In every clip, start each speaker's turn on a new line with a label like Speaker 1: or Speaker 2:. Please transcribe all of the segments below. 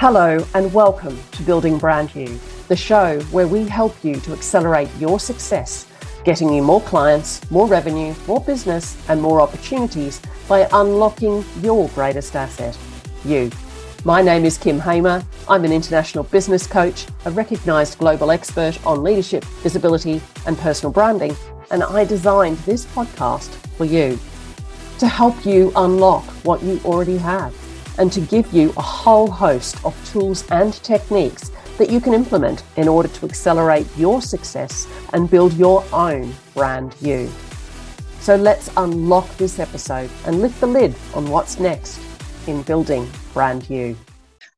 Speaker 1: Hello, and welcome to Building Brand You, the show where we help you to accelerate your success, getting you more clients, more revenue, more business, and more opportunities by unlocking your greatest asset, you. My name is Kim Hamer. I'm an international business coach, a recognized global expert on leadership, visibility, and personal branding, and I designed this podcast for you to help you unlock what you already have and to give you a whole host of tools and techniques that you can implement in order to accelerate your success and build your own brand you. So let's unlock this episode and lift the lid on what's next in building brand you.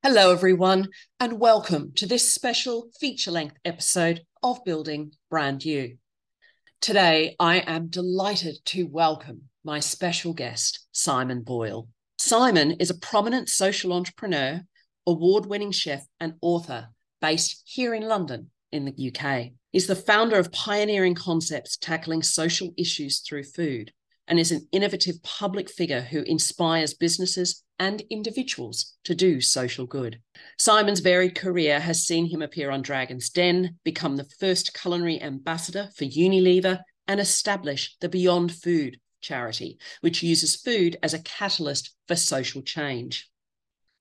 Speaker 2: Hello, everyone, and welcome to this special feature length episode of Building Brand You. Today, I am delighted to welcome my special guest, Simon Boyle. Simon is a prominent social entrepreneur, award winning chef, and author based here in London in the UK. He's the founder of Pioneering Concepts tackling social issues through food and is an innovative public figure who inspires businesses and individuals to do social good. Simon's varied career has seen him appear on Dragon's Den, become the first culinary ambassador for Unilever, and establish the Beyond Food charity, which uses food as a catalyst for social change.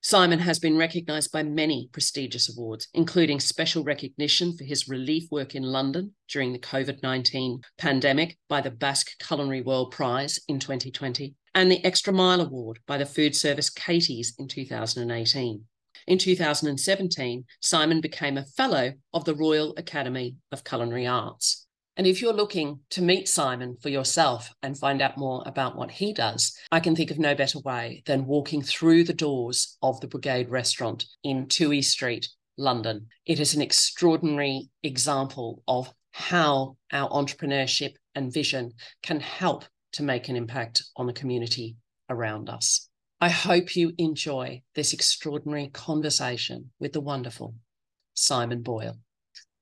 Speaker 2: Simon has been recognised by many prestigious awards, including special recognition for his relief work in London during the COVID 19 pandemic by the Basque Culinary World Prize in 2020, and the Extra Mile Award by the food service Cateys in 2018. In 2017, Simon became a Fellow of the Royal Academy of Culinary Arts. And if you're looking to meet Simon for yourself and find out more about what he does, I can think of no better way than walking through the doors of the Brigade restaurant in Tooley Street, London. It is an extraordinary example of how our entrepreneurship and vision can help to make an impact on the community around us. I hope you enjoy this extraordinary conversation with the wonderful Simon Boyle.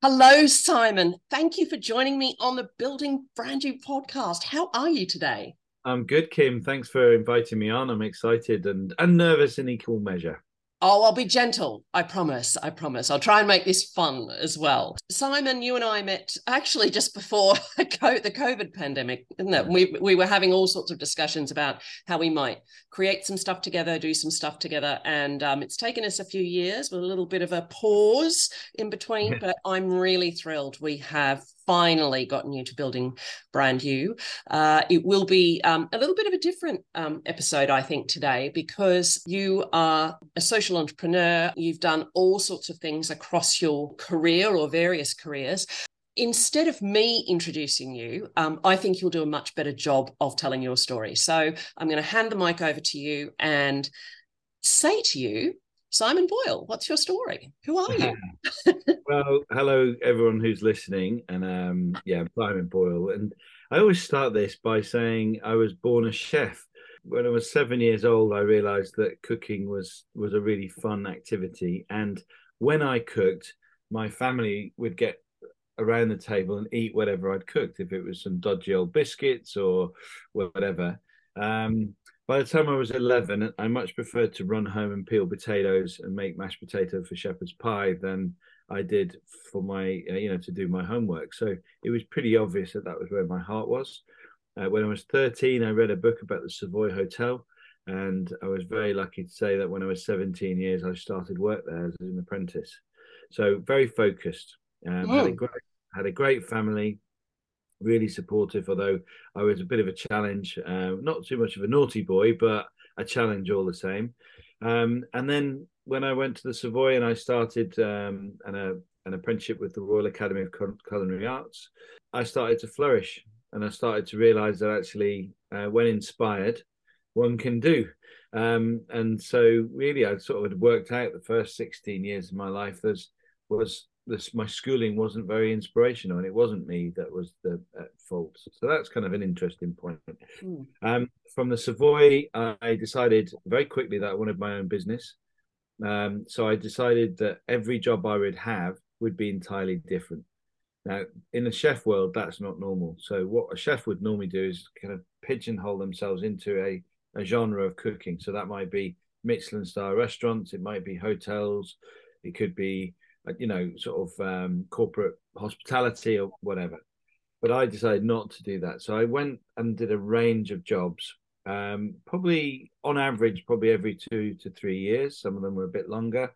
Speaker 2: Hello, Simon. Thank you for joining me on the Building Brand You podcast. How are you today?
Speaker 3: I'm good, Kim. Thanks for inviting me on. I'm excited and, and nervous in equal measure.
Speaker 2: Oh, I'll be gentle. I promise. I promise. I'll try and make this fun as well. Simon, you and I met actually just before the COVID pandemic, isn't it? We, we were having all sorts of discussions about how we might create some stuff together, do some stuff together. And um, it's taken us a few years with a little bit of a pause in between, but I'm really thrilled we have finally gotten you to building brand you. Uh, it will be um, a little bit of a different um, episode, I think, today because you are a social entrepreneur. You've done all sorts of things across your career or various careers instead of me introducing you, um, I think you'll do a much better job of telling your story. So I'm going to hand the mic over to you and say to you Simon Boyle, what's your story? Who are you?
Speaker 3: well, hello everyone who's listening, and um, yeah, I'm Simon Boyle, and I always start this by saying I was born a chef. When I was seven years old, I realised that cooking was was a really fun activity, and when I cooked, my family would get around the table and eat whatever I'd cooked, if it was some dodgy old biscuits or whatever. Um, by the time I was 11, I much preferred to run home and peel potatoes and make mashed potato for shepherd's pie than I did for my, uh, you know, to do my homework. So it was pretty obvious that that was where my heart was. Uh, when I was 13, I read a book about the Savoy Hotel. And I was very lucky to say that when I was 17 years, I started work there as an apprentice. So very focused. Um, had, a great, had a great family, really supportive, although I was a bit of a challenge. Uh, not too much of a naughty boy, but a challenge all the same. Um, and then when I went to the Savoy and I started um, an, a, an apprenticeship with the Royal Academy of Culinary Arts, I started to flourish and I started to realize that actually, uh, when inspired, one can do. Um, and so, really, I sort of had worked out the first 16 years of my life as was this my schooling wasn't very inspirational and it wasn't me that was the at fault. So that's kind of an interesting point. Mm. um, from the savoy i decided very quickly that i wanted my own business. Um, so i decided that every job i would have would be entirely different. Now in the chef world that's not normal. So what a chef would normally do is kind of pigeonhole themselves into a, a genre of cooking. So that might be Michelin star restaurants, it might be hotels, it could be uh, you know sort of um, corporate hospitality or whatever. But I decided not to do that, so I went and did a range of jobs. Um, probably on average, probably every two to three years. Some of them were a bit longer.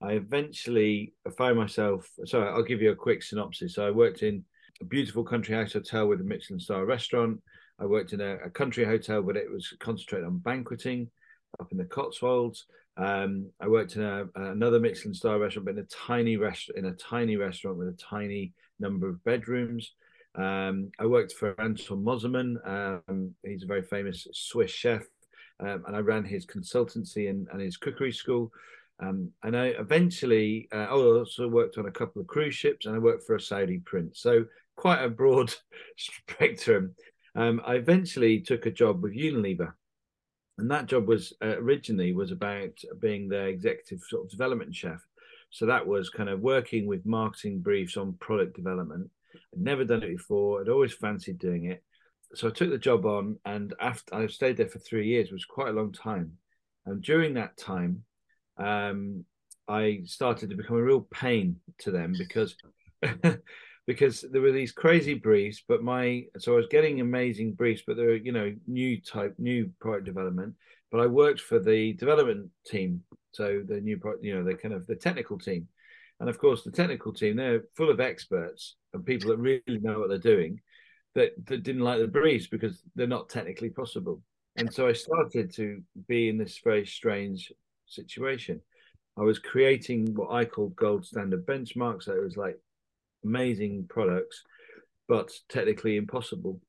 Speaker 3: I eventually found myself. Sorry, I'll give you a quick synopsis. So I worked in a beautiful country house hotel with a Michelin star restaurant. I worked in a, a country hotel, but it was concentrated on banqueting up in the Cotswolds. Um, I worked in a, another Michelin star restaurant, but in a tiny restaurant in a tiny restaurant with a tiny number of bedrooms. Um, I worked for Anton Mosimann. Um, he's a very famous Swiss chef, um, and I ran his consultancy and, and his cookery school. Um, and I eventually, uh, I also worked on a couple of cruise ships, and I worked for a Saudi prince. So quite a broad spectrum. Um, I eventually took a job with Unilever, and that job was uh, originally was about being their executive sort of development chef. So that was kind of working with marketing briefs on product development. I'd never done it before. I'd always fancied doing it. So I took the job on, and after I stayed there for three years, which was quite a long time. And during that time, um, I started to become a real pain to them because because there were these crazy briefs, but my so I was getting amazing briefs, but they're you know new type new product development. But I worked for the development team, so the new product, you know, the kind of the technical team, and of course the technical team they're full of experts and people that really know what they're doing, that that didn't like the briefs because they're not technically possible. And so I started to be in this very strange situation. I was creating what I called gold standard benchmarks. So it was like amazing products, but technically impossible.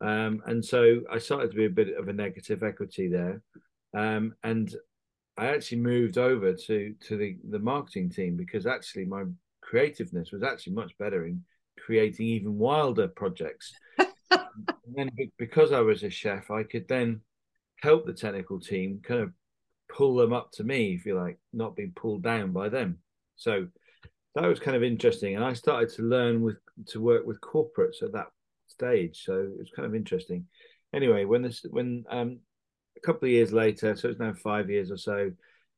Speaker 3: Um, and so I started to be a bit of a negative equity there. Um, and I actually moved over to to the the marketing team because actually my creativeness was actually much better in creating even wilder projects. and then because I was a chef, I could then help the technical team kind of pull them up to me, if you like, not being pulled down by them. So that was kind of interesting. And I started to learn with to work with corporates at that stage. So it was kind of interesting. Anyway, when this when um a couple of years later, so it's now five years or so,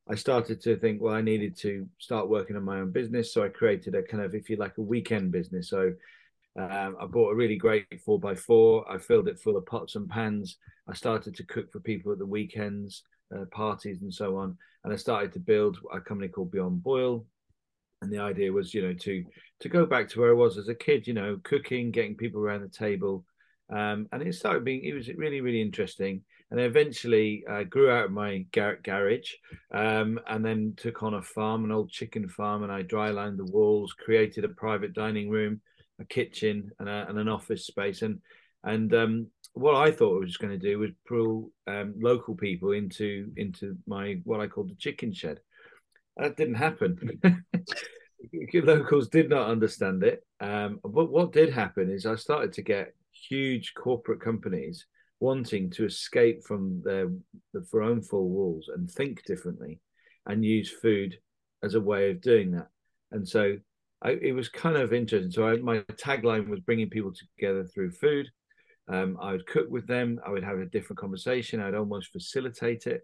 Speaker 3: I started to think, well, I needed to start working on my own business. So I created a kind of, if you like, a weekend business. So um, I bought a really great four by four. I filled it full of pots and pans. I started to cook for people at the weekends, uh, parties, and so on. And I started to build a company called Beyond Boil, and the idea was you know to to go back to where i was as a kid you know cooking getting people around the table. Um, and it started being it was really really interesting. And I eventually uh, grew out of my gar- garage um, and then took on a farm an old chicken farm and i dry lined the walls created a private dining room a kitchen and, a, and an office space. And and um, what I thought I was going to do was pull um, local people into into my what I called the chicken shed, that didn't happen. Locals did not understand it. Um, but what did happen is I started to get huge corporate companies wanting to escape from their, their own four walls and think differently and use food as a way of doing that. And so I, it was kind of interesting. So I, my tagline was bringing people together through food. Um, I would cook with them. I would have a different conversation. I'd almost facilitate it.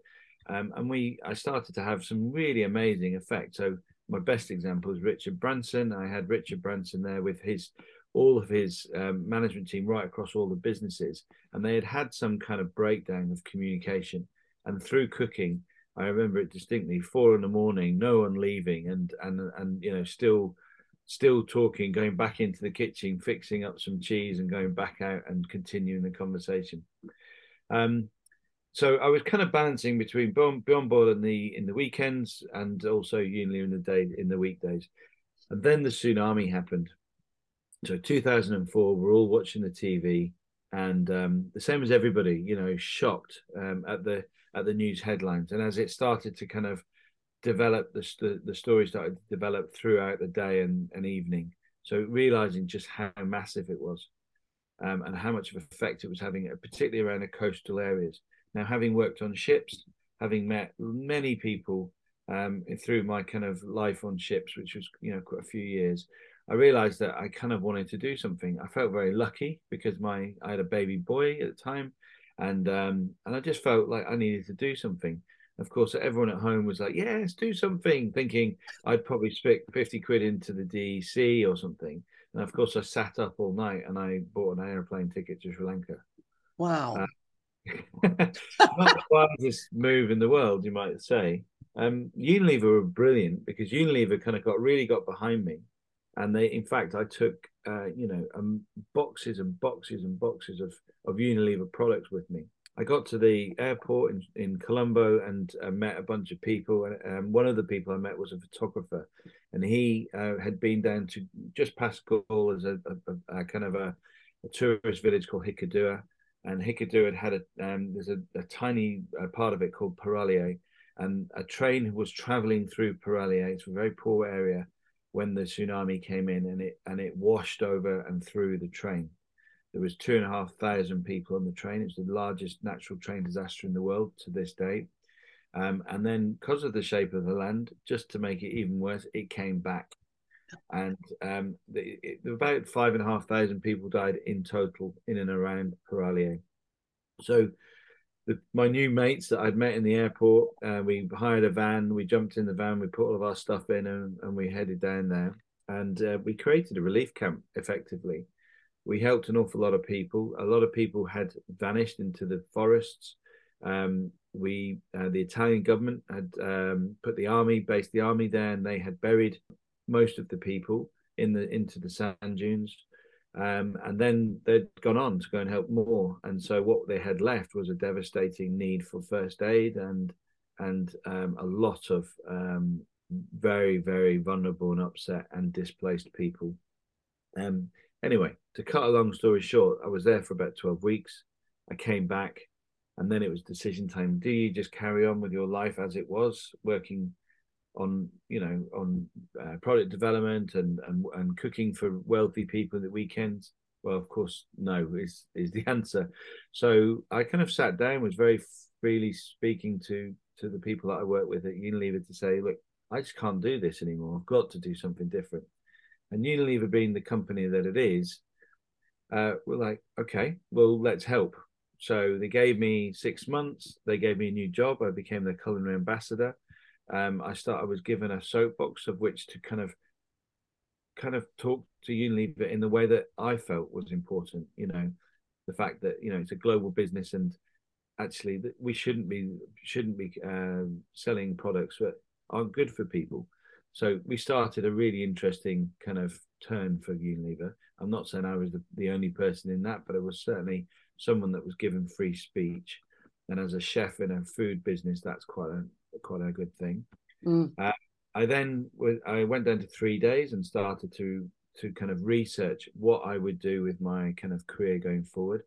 Speaker 3: Um, and we, I started to have some really amazing effects. So my best example is Richard Branson. I had Richard Branson there with his all of his um, management team right across all the businesses, and they had had some kind of breakdown of communication. And through cooking, I remember it distinctly. Four in the morning, no one leaving, and and and you know still still talking, going back into the kitchen, fixing up some cheese, and going back out and continuing the conversation. Um, so I was kind of balancing between Beyond Boil in the in the weekends and also Unilever in the day in the weekdays. And then the tsunami happened. So 2004, we're all watching the TV, and um, the same as everybody, you know, shocked um, at the at the news headlines. And as it started to kind of develop, the the, the story started to develop throughout the day and, and evening. So realizing just how massive it was, um, and how much of effect it was having, particularly around the coastal areas. Now, having worked on ships, having met many people um, through my kind of life on ships, which was you know quite a few years, I realized that I kind of wanted to do something. I felt very lucky because my I had a baby boy at the time, and um, and I just felt like I needed to do something. Of course, everyone at home was like, "Yes, do something," thinking I'd probably stick fifty quid into the DEC or something. And of course, I sat up all night and I bought an airplane ticket to Sri Lanka.
Speaker 2: Wow. Uh,
Speaker 3: not the wisest move in the world, you might say. Um, Unilever were brilliant because Unilever kind of got really got behind me, and they, in fact, I took uh, you know um, boxes and boxes and boxes of of Unilever products with me. I got to the airport in, in Colombo and uh, met a bunch of people. And um, one of the people I met was a photographer, and he uh, had been down to just past as a, a, a kind of a, a, tourist village called Hikkaduwa. And Hikkaduwa had had a um, there's a, tiny uh, part of it called Paraliya, and a train was traveling through Paraliya. It's a very poor area when the tsunami came in, and it and it washed over and through the train there was two and a half thousand people on the train. It's the largest natural train disaster in the world to this day. Um, and then, because of the shape of the land, just to make it even worse, it came back. And um, the, it, about five and a half thousand people died in total in and around Paraliya. So, the, my new mates that I'd met in the airport, uh, we hired a van, we jumped in the van, we put all of our stuff in, and, and we headed down there. And uh, we created a relief camp effectively we helped an awful lot of people. A lot of people had vanished into the forests. Um, we, uh, the Italian government had um, put the army, based the army there, and they had buried most of the people in the into the sand dunes. Um, and then they'd gone on to go and help more. And so what they had left was a devastating need for first aid and and um, a lot of um, very very vulnerable and upset and displaced people. Um, Anyway, to cut a long story short, I was there for about 12 weeks. I came back and then it was decision time. Do you just carry on with your life as it was, working on, you know, on uh, product development and, and, and cooking for wealthy people at the weekends? Well, of course, no is, is the answer. So I kind of sat down, was very freely speaking to, to the people that I work with at Unilever to say, look, I just can't do this anymore. I've got to do something different and Unilever being the company that it is, uh, we're like, okay, well, let's help. So they gave me six months. They gave me a new job. I became their culinary ambassador. Um, I started. I was given a soapbox of which to kind of, kind of talk to Unilever in the way that I felt was important. You know, the fact that you know it's a global business and actually that we shouldn't be shouldn't be um, selling products that aren't good for people. So we started a really interesting kind of turn for Unilever. I'm not saying I was the, the only person in that, but it was certainly someone that was given free speech. And as a chef in a food business, that's quite a quite a good thing. Mm. Uh, I then I went down to three days and started to to kind of research what I would do with my kind of career going forward,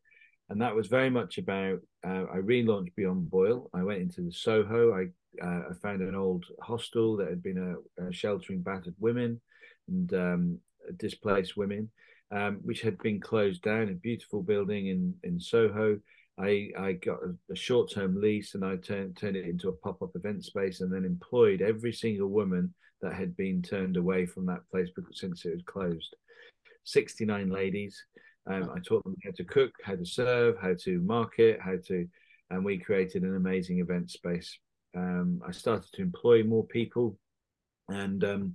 Speaker 3: and that was very much about. Uh, I relaunched Beyond Boil. I went into the Soho. I uh, I found an old hostel that had been a, a sheltering battered women and um, displaced women, um, which had been closed down. A beautiful building in in Soho. I, I got a, short term lease and I turned turned it into a pop up event space and then employed every single woman that had been turned away from that place because since it was closed. 69 ladies. Um, I taught them how to cook, how to serve, how to market, how to, and we created an amazing event space um, I started to employ more people, and um,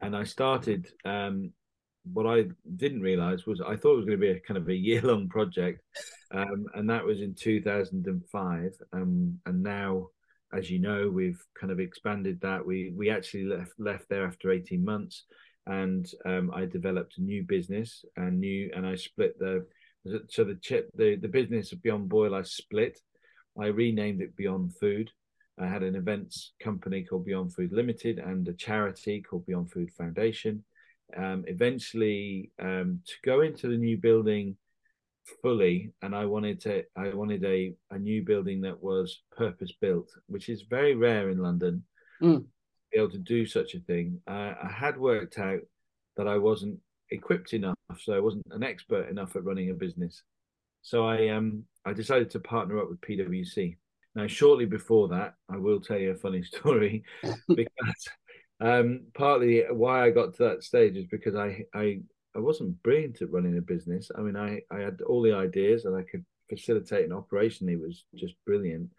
Speaker 3: and I started. Um, what I didn't realize was I thought it was going to be a kind of a year long project, um, and that was in 2005. Um, and now, as you know, we've kind of expanded that. We we actually left left there after 18 months, and um, I developed a new business and new and I split the so the chip the the business of Beyond Boil I split. I renamed it Beyond Food I had an events company called Beyond Food Limited and a charity called Beyond Food Foundation. Um, eventually, um, to go into the new building fully, and I wanted to, I wanted a a new building that was purpose built, which is very rare in London. Mm. be able to do such a thing. Uh, I had worked out that I wasn't equipped enough, so I wasn't an expert enough at running a business. So I um I decided to partner up with PwC now, shortly before that, I will tell you a funny story because um, partly why I got to that stage is because I, I I wasn't brilliant at running a business. I mean, I, I had all the ideas and I could facilitate an operation. It was just brilliant.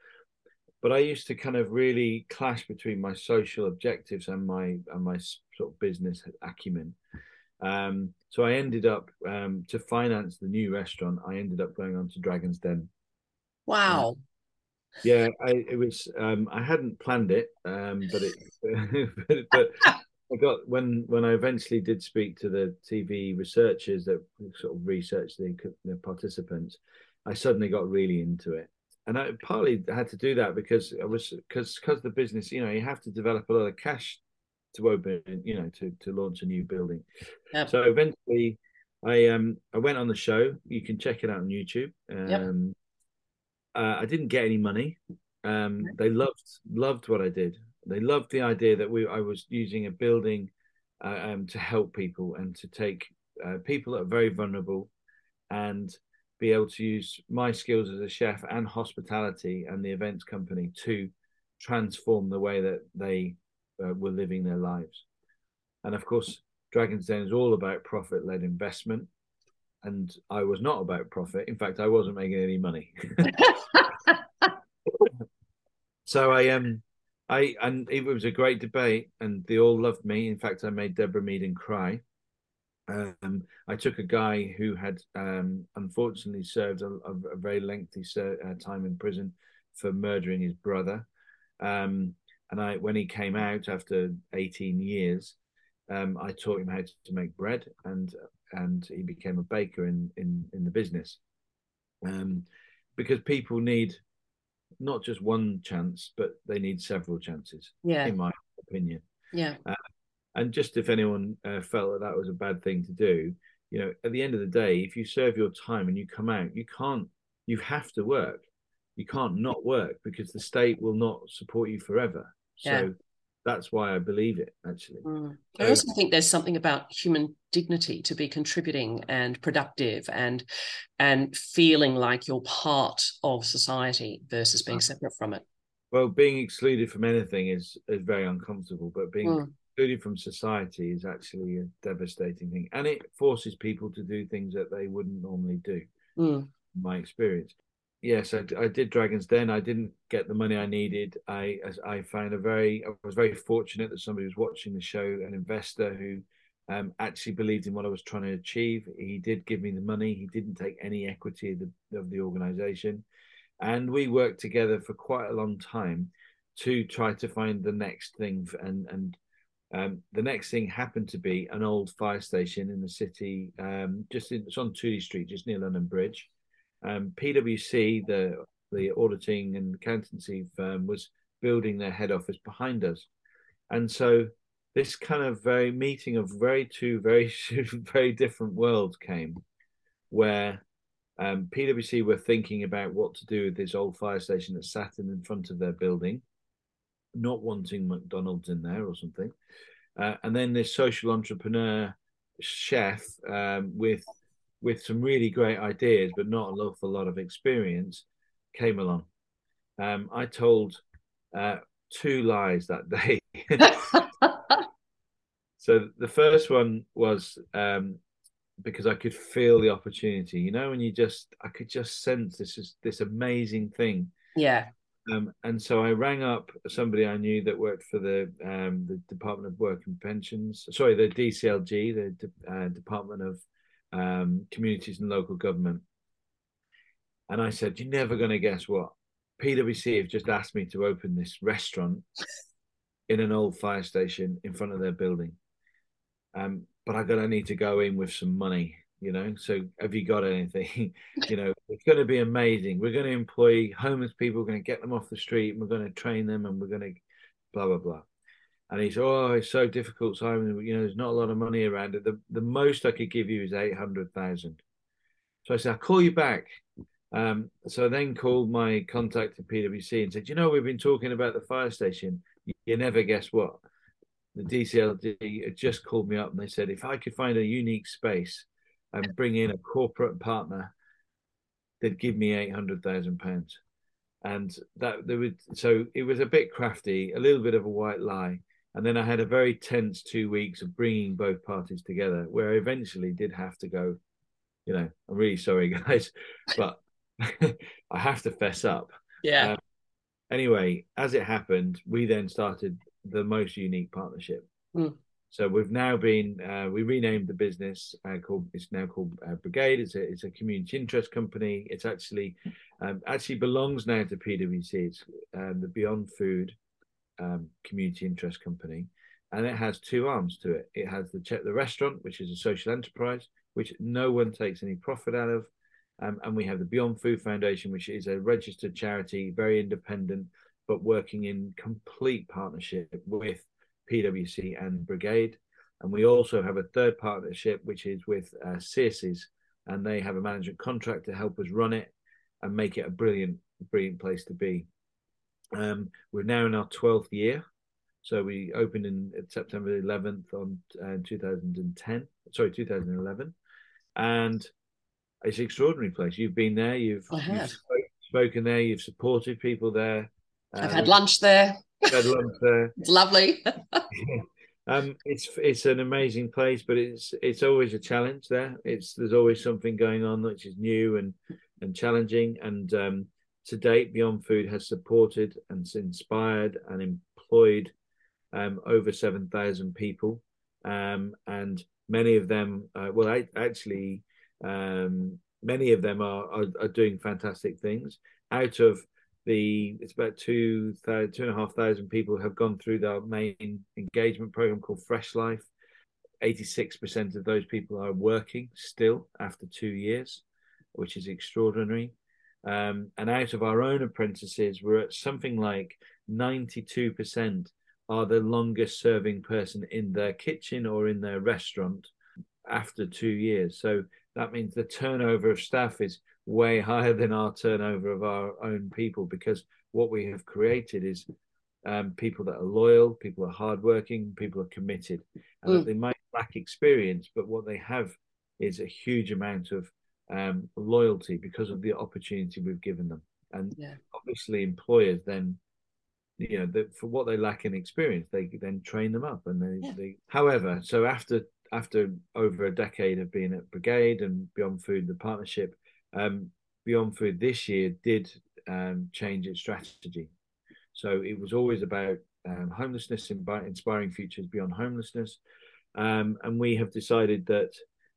Speaker 3: but I used to kind of really clash between my social objectives and my and my sort of business acumen. Um, so I ended up um, to finance the new restaurant. I ended up going on to Dragon's Den.
Speaker 2: Wow.
Speaker 3: Yeah, I, it was. Um, I hadn't planned it, um, but it. but, but I got when when I eventually did speak to the TV researchers that sort of researched the, the participants. I suddenly got really into it, and I partly had to do that because I was because because the business, you know, you have to develop a lot of cash to open, you know, to to launch a new building. Yep. So eventually, I um I went on the show. You can check it out on YouTube. Um, yep. Uh, I didn't get any money. Um, they loved loved what I did. They loved the idea that we I was using a building uh, um, to help people and to take uh, people that are very vulnerable and be able to use my skills as a chef and hospitality and the events company to transform the way that they uh, were living their lives. And of course, Dragon's Den is all about profit led investment. And I was not about profit. In fact, I wasn't making any money. so I um I and it was a great debate and they all loved me. In fact, I made Deborah Meaden cry. Um, I took a guy who had um, unfortunately served a, a, very lengthy ser- uh, time in prison for murdering his brother. Um, and I, when he came out after 18 years, um, I taught him how to make bread, and and he became a baker in in in the business. Um, because people need not just one chance, but they need several chances.
Speaker 2: Yeah,
Speaker 3: in my opinion.
Speaker 2: Yeah. Uh,
Speaker 3: and just if anyone uh, felt that that was a bad thing to do, you know, at the end of the day, if you serve your time and you come out, you can't. You have to work. You can't not work because the state will not support you forever. So yeah. That's why I believe it, actually.
Speaker 2: Mm. I also think there's something about human dignity to be contributing and productive and and feeling like you're part of society versus being separate from it.
Speaker 3: Well, being excluded from anything is is very uncomfortable, but being mm. excluded from society is actually a devastating thing, and it forces people to do things that they wouldn't normally do. Mm. my experience yes, I, I, did Dragons Den. I didn't get the money I needed. I I found a very I was very fortunate that somebody was watching the show, an investor who um, actually believed in what I was trying to achieve. He did give me the money. He didn't take any equity of the, of the organization, and we worked together for quite a long time to try to find the next thing. And and um, the next thing happened to be an old fire station in the city, um, just in, it's on Tooley Street, just near London Bridge um, PwC, the the auditing and accountancy firm, was building their head office behind us, and so this kind of very meeting of very two very very different worlds came, where um, PwC were thinking about what to do with this old fire station that sat in, in front of their building, not wanting McDonald's in there or something, uh, and then this social entrepreneur chef um, with with some really great ideas, but not an awful lot of experience, came along. Um, I told uh, two lies that day. so the first one was um, because I could feel the opportunity. You know, when you just, I could just sense this is this amazing thing.
Speaker 2: Yeah.
Speaker 3: Um, and so I rang up somebody I knew that worked for the um, the Department of Work and Pensions. Sorry, the DCLG, the uh, Department of um, communities and local government. And I said, You're never going to guess what? PwC have just asked me to open this restaurant in an old fire station in front of their building. Um, but going to need to go in with some money, you know. So have you got anything? you know, it's going to be amazing. We're going to employ homeless people, we're going to get them off the street, and we're going to train them, and we're going to blah, blah, blah. And he said, "Oh, it's so difficult, Simon. You know, there's not a lot of money around. The the most I could give you is eight hundred thousand. So I said, I'll call you back. Um, so I then called my contact at PwC and said, you know, we've been talking about the fire station. You, never guess what? The DCLG had just called me up and they said, if I could find a unique space and bring in a corporate partner, they'd give me eight hundred thousand pounds. And that there would so it was a bit crafty, a little bit of a white lie. And then I had a very tense two weeks of bringing both parties together, where I eventually did have to go, you know, I'm really sorry, guys, but I have to fess up.
Speaker 2: Yeah. Um,
Speaker 3: anyway, as it happened, we then started the most unique partnership. Mm. So we've now been uh, we renamed the business uh, called it's now called uh, Brigade. It's a it's a community interest company. It's actually um, actually belongs now to PwC. It's um, the Beyond Food um, community interest company, and it has two arms to it. It has the the restaurant, which is a social enterprise, which no one takes any profit out of, um, and we have the Beyond Food Foundation, which is a registered charity, very independent, but working in complete partnership with PwC and Brigade. And we also have a third partnership, which is with uh, and they have a management contract to help us run it and make it a brilliant, brilliant place to be. Um, we're now in our 12th year. So we opened in September 11th on uh, 2010, sorry, 2011. And it's an extraordinary place. You've been there, you've, you've spoken there, you've supported people there.
Speaker 2: I've had um, lunch there.
Speaker 3: Had lunch there.
Speaker 2: it's lovely.
Speaker 3: um, it's it's an amazing place, but it's it's always a challenge there. It's there's always something going on which is new and and challenging. And um, to date, Beyond Food has supported and inspired and employed um, over seven thousand people, um, and many of them, uh, well, I, actually, um, many of them are, are, are doing fantastic things. Out of the it's about two two and a half thousand people have gone through the main engagement program called Fresh Life. 86% of those people are working still after two years, which is extraordinary. Um, and out of our own apprentices, we're at something like 92% are the longest serving person in their kitchen or in their restaurant after two years. So that means the turnover of staff is way higher than our turnover of our own people because what we have created is um, people that are loyal, people are hardworking, people are committed, and mm. they might lack experience, but what they have is a huge amount of um, loyalty because of the opportunity we've given them. And yeah. obviously, employers then, you know, the, for what they lack in experience, they then train them up. And they, yeah. they, however, so after after over a decade of being at Brigade and Beyond Food, the partnership, um, Beyond Food this year did um, change its strategy. So it was always about um, homelessness, inspiring futures beyond homelessness, um, and we have decided that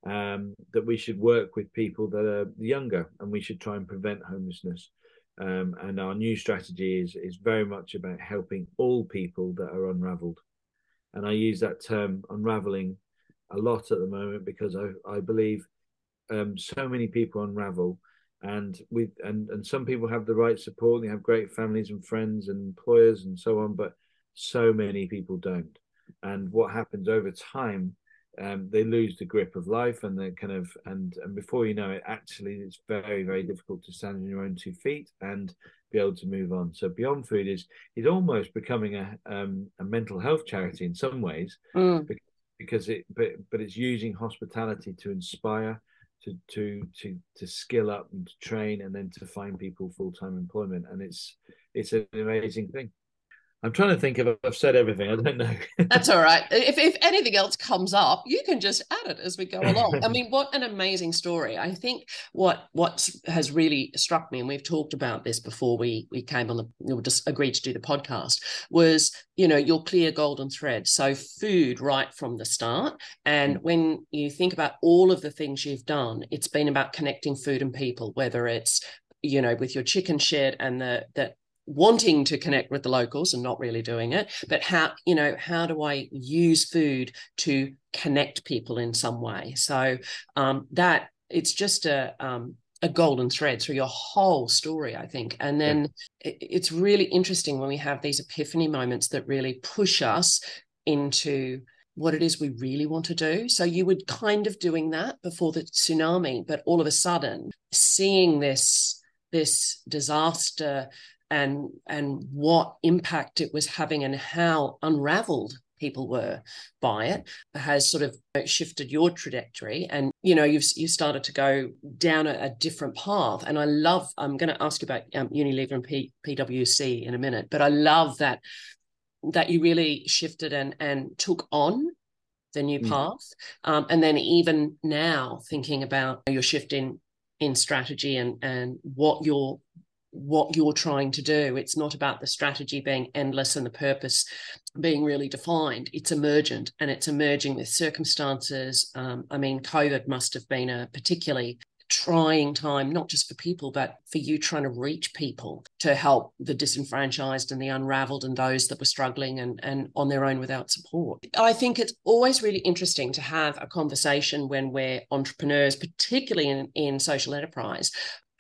Speaker 3: um, that we should work with people that are younger, and we should try and prevent homelessness. Um, and our new strategy is is very much about helping all people that are unravelled. And I use that term unraveling a lot at the moment because I, I believe um, so many people unravel and we and and some people have the right support they have great families and friends and employers and so on but so many people don't and what happens over time um, they lose the grip of life and they kind of and and before you know it actually it's very very difficult to stand on your own two feet and be able to move on. So beyond food is is almost becoming a um, a mental health charity in some ways mm. because, it but but it's using hospitality to inspire to to to to skill up and to train and then to find people full-time employment. And it's it's an amazing thing I'm trying to think if I've said everything. I don't know.
Speaker 2: That's all right. If, if anything else comes up, you can just add it as we go along. I mean, what an amazing story. I think what what has really struck me, and we've talked about this before we we came on the we just agreed to do the podcast, was you know your clear golden thread. So food right from the start, and mm. when you think about all of the things you've done, it's been about connecting food and people, whether it's you know with your chicken shed and the that wanting to connect with the locals and not really doing it but how you know how do i use food to connect people in some way so um, that it's just a um, a golden thread through your whole story i think and then yeah. it's really interesting when we have these epiphany moments that really push us into what it is we really want to do. So you were kind of doing that before the tsunami, but all of a sudden seeing this this disaster and and what impact it was having and how unraveled people were by it has sort of shifted your trajectory. And you know you've you started to go down a, a, different path. And i love i'm going to ask you about um, unilever and P, pwc in a minute but i love that that you really shifted and and took on the new mm. path. Um, and then even now thinking about your shift in in strategy and and what you're what you're trying to do. It's not about the strategy being endless and the purpose being really defined. It's emergent and it's emerging with circumstances. Um, I mean, COVID must have been a particularly trying time, not just for people, but for you trying to reach people to help the disenfranchised and the unraveled and those that were struggling and, and on their own without support. I think it's always really interesting to have a conversation when we're entrepreneurs, particularly in, in social enterprise,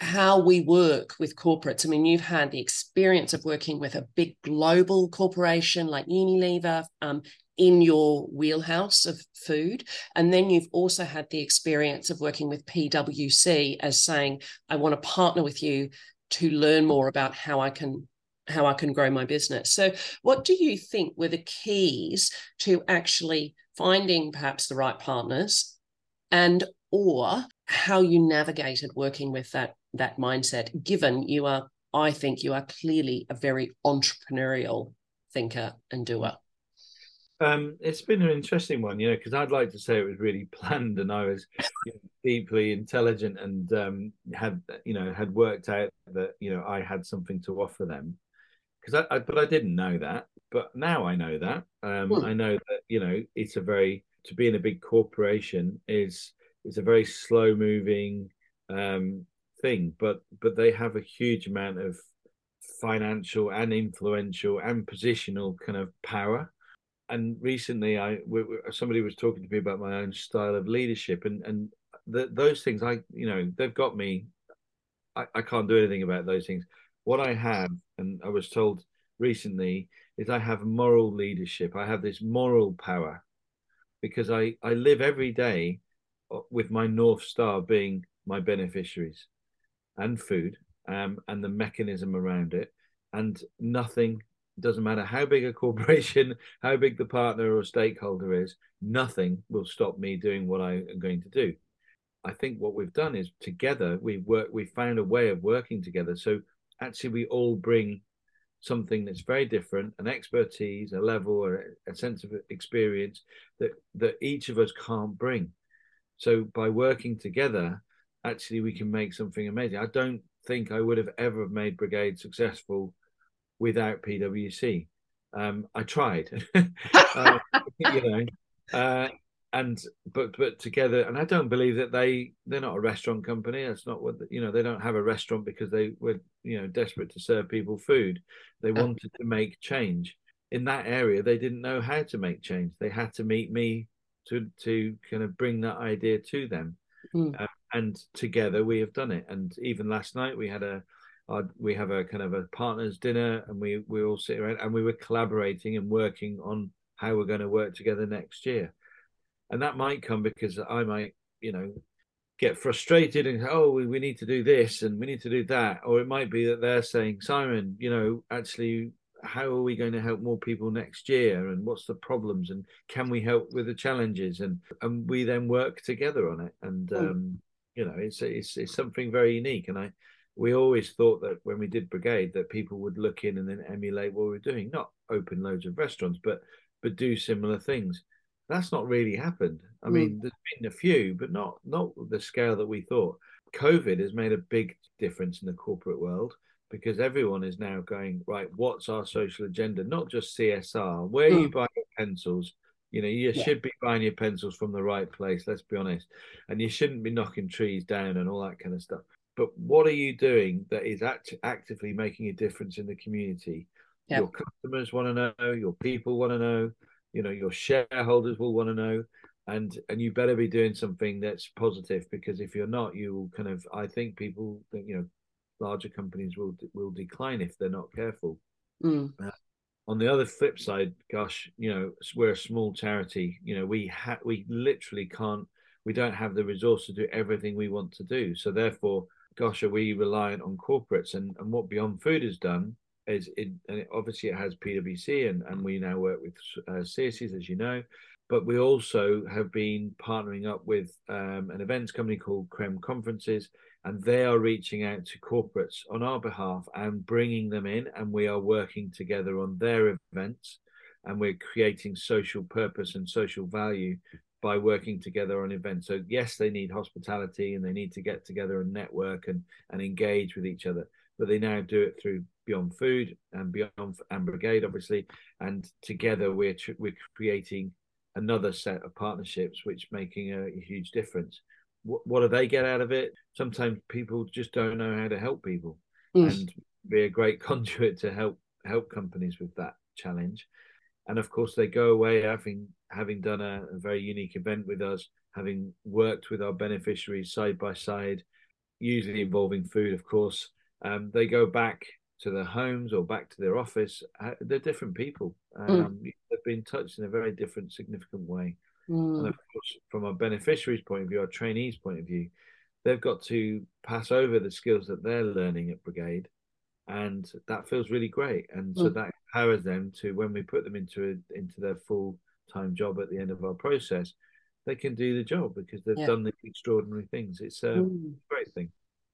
Speaker 2: how we work with corporates. I mean, you've had the experience of working with a big global corporation like Unilever um, in your wheelhouse of food. And then you've also had the experience of working with PwC as saying, I want to partner with you to learn more about how I can how I can grow my business. So what do you think were the keys to actually finding perhaps the right partners and or how you navigated working with that that mindset given you are i think you are clearly a very entrepreneurial thinker and doer
Speaker 3: um, it's been an interesting one, you know, because I'd like to say it was really planned and I was you know, deeply intelligent and um, had, you know, had worked out that, you know, I had something to offer them. Because I, I, but I didn't know that. But now I know that. Um, hmm. I know that, you know, it's a very, to be in a big corporation is, is a very slow moving, um, thing, but but they have a huge amount of financial and influential and positional kind of power. And recently, I somebody was talking to me about my own style of leadership, and and the, those things, I you know, they've got me. I, I can't do anything about those things. What I have, and I was told recently, is I have moral leadership. I have this moral power because I I live every day uh, with my north star being my beneficiaries and food um, and the mechanism around it. And nothing doesn't matter how big a corporation, how big the partner or stakeholder is, nothing will stop me doing what I am going to do. I think what we've done is together we work we found a way of working together. So actually we all bring something that's very different, an expertise, a level or a sense of experience that that each of us can't bring. So by working together, actually we can make something amazing. I don't think I would have ever made Brigade successful without PwC. Um, I tried, uh, you know, uh, and but but together, and I don't believe that they they're not a restaurant company. That's not what you know. They don't have a restaurant because they were you know desperate to serve people food. They wanted to make change in that area. They didn't know how to make change. They had to meet me to to kind of bring that idea to them. Mm. Uh, and together we have done it. And even last night we had a our, we have a kind of a partners dinner, and we we all sit around and we were collaborating and working on how we're going to work together next year. And that might come because I might, you know, get frustrated and oh we, we need to do this and we need to do that or it might be that they're saying simon you know actually how are we going to help more people next year and what's the problems and can we help with the challenges and and we then work together on it and hmm. um, you know, it's it's it's something very unique. And I we always thought that when we did Brigade that people would look in and then emulate what we are doing, not open loads of restaurants, but but do similar things. That's not really happened. I mm. mean, there's been a few, but not not the scale that we thought. COVID has made a big difference in the corporate world because everyone is now going right. What's our social agenda? Not just CSR. Where mm. you buy your pencils, you know, you yeah. should be buying your pencils from the right place, let's be honest. And you shouldn't be knocking trees down and all that kind of stuff. But what are you doing that is act- actively making a difference in the community? Yeah. Your customers want to know, your people want to know, you know, your shareholders will want to know. And and you better be doing something that's positive because if you're not, you will kind of I think people think, you know, larger companies will will decline if they're not careful. Mm. Uh, on the other flip side, gosh, you know, we're a small charity. You know, we ha- we literally can't, we don't have the resource to do everything we want to do. So therefore, gosh, are we reliant on corporates? And and what Beyond Food has done is it, and it, obviously it has PwC, and and we now work with uh, as you know. But we also have been partnering up with um, an events company called Creme Conferences, and they are reaching out to corporates on our behalf and bringing them in and we are working together on their events and we're creating social purpose and social value by working together on events so yes they need hospitality and they need to get together and network and and engage with each other but they now do it through Beyond Food and Beyond and Brigade, obviously. And together we're we're creating another set of partnerships, which making a, a huge difference. What, what do they get out of it? Sometimes people just don't know how to help people, mm. and be a great conduit to help help companies with that challenge. And of course, they go away having having done a, a very unique event with us, having worked with our beneficiaries side by side, usually involving food, of course. Um, they go back to their homes or back to their office. Uh, they're different people. Hmm. Um, mm. They've been touched in a very different, significant way. Mm. And of course, from a beneficiary's point of view, our trainees' point of view, they've got to pass over the skills that they're learning at Brigade and that feels really great. And so mm. that empowers them to when we put them into a, into their full time job at the end of our process, they can do the job because they've yeah. done the extraordinary things. It's a mm. great thing.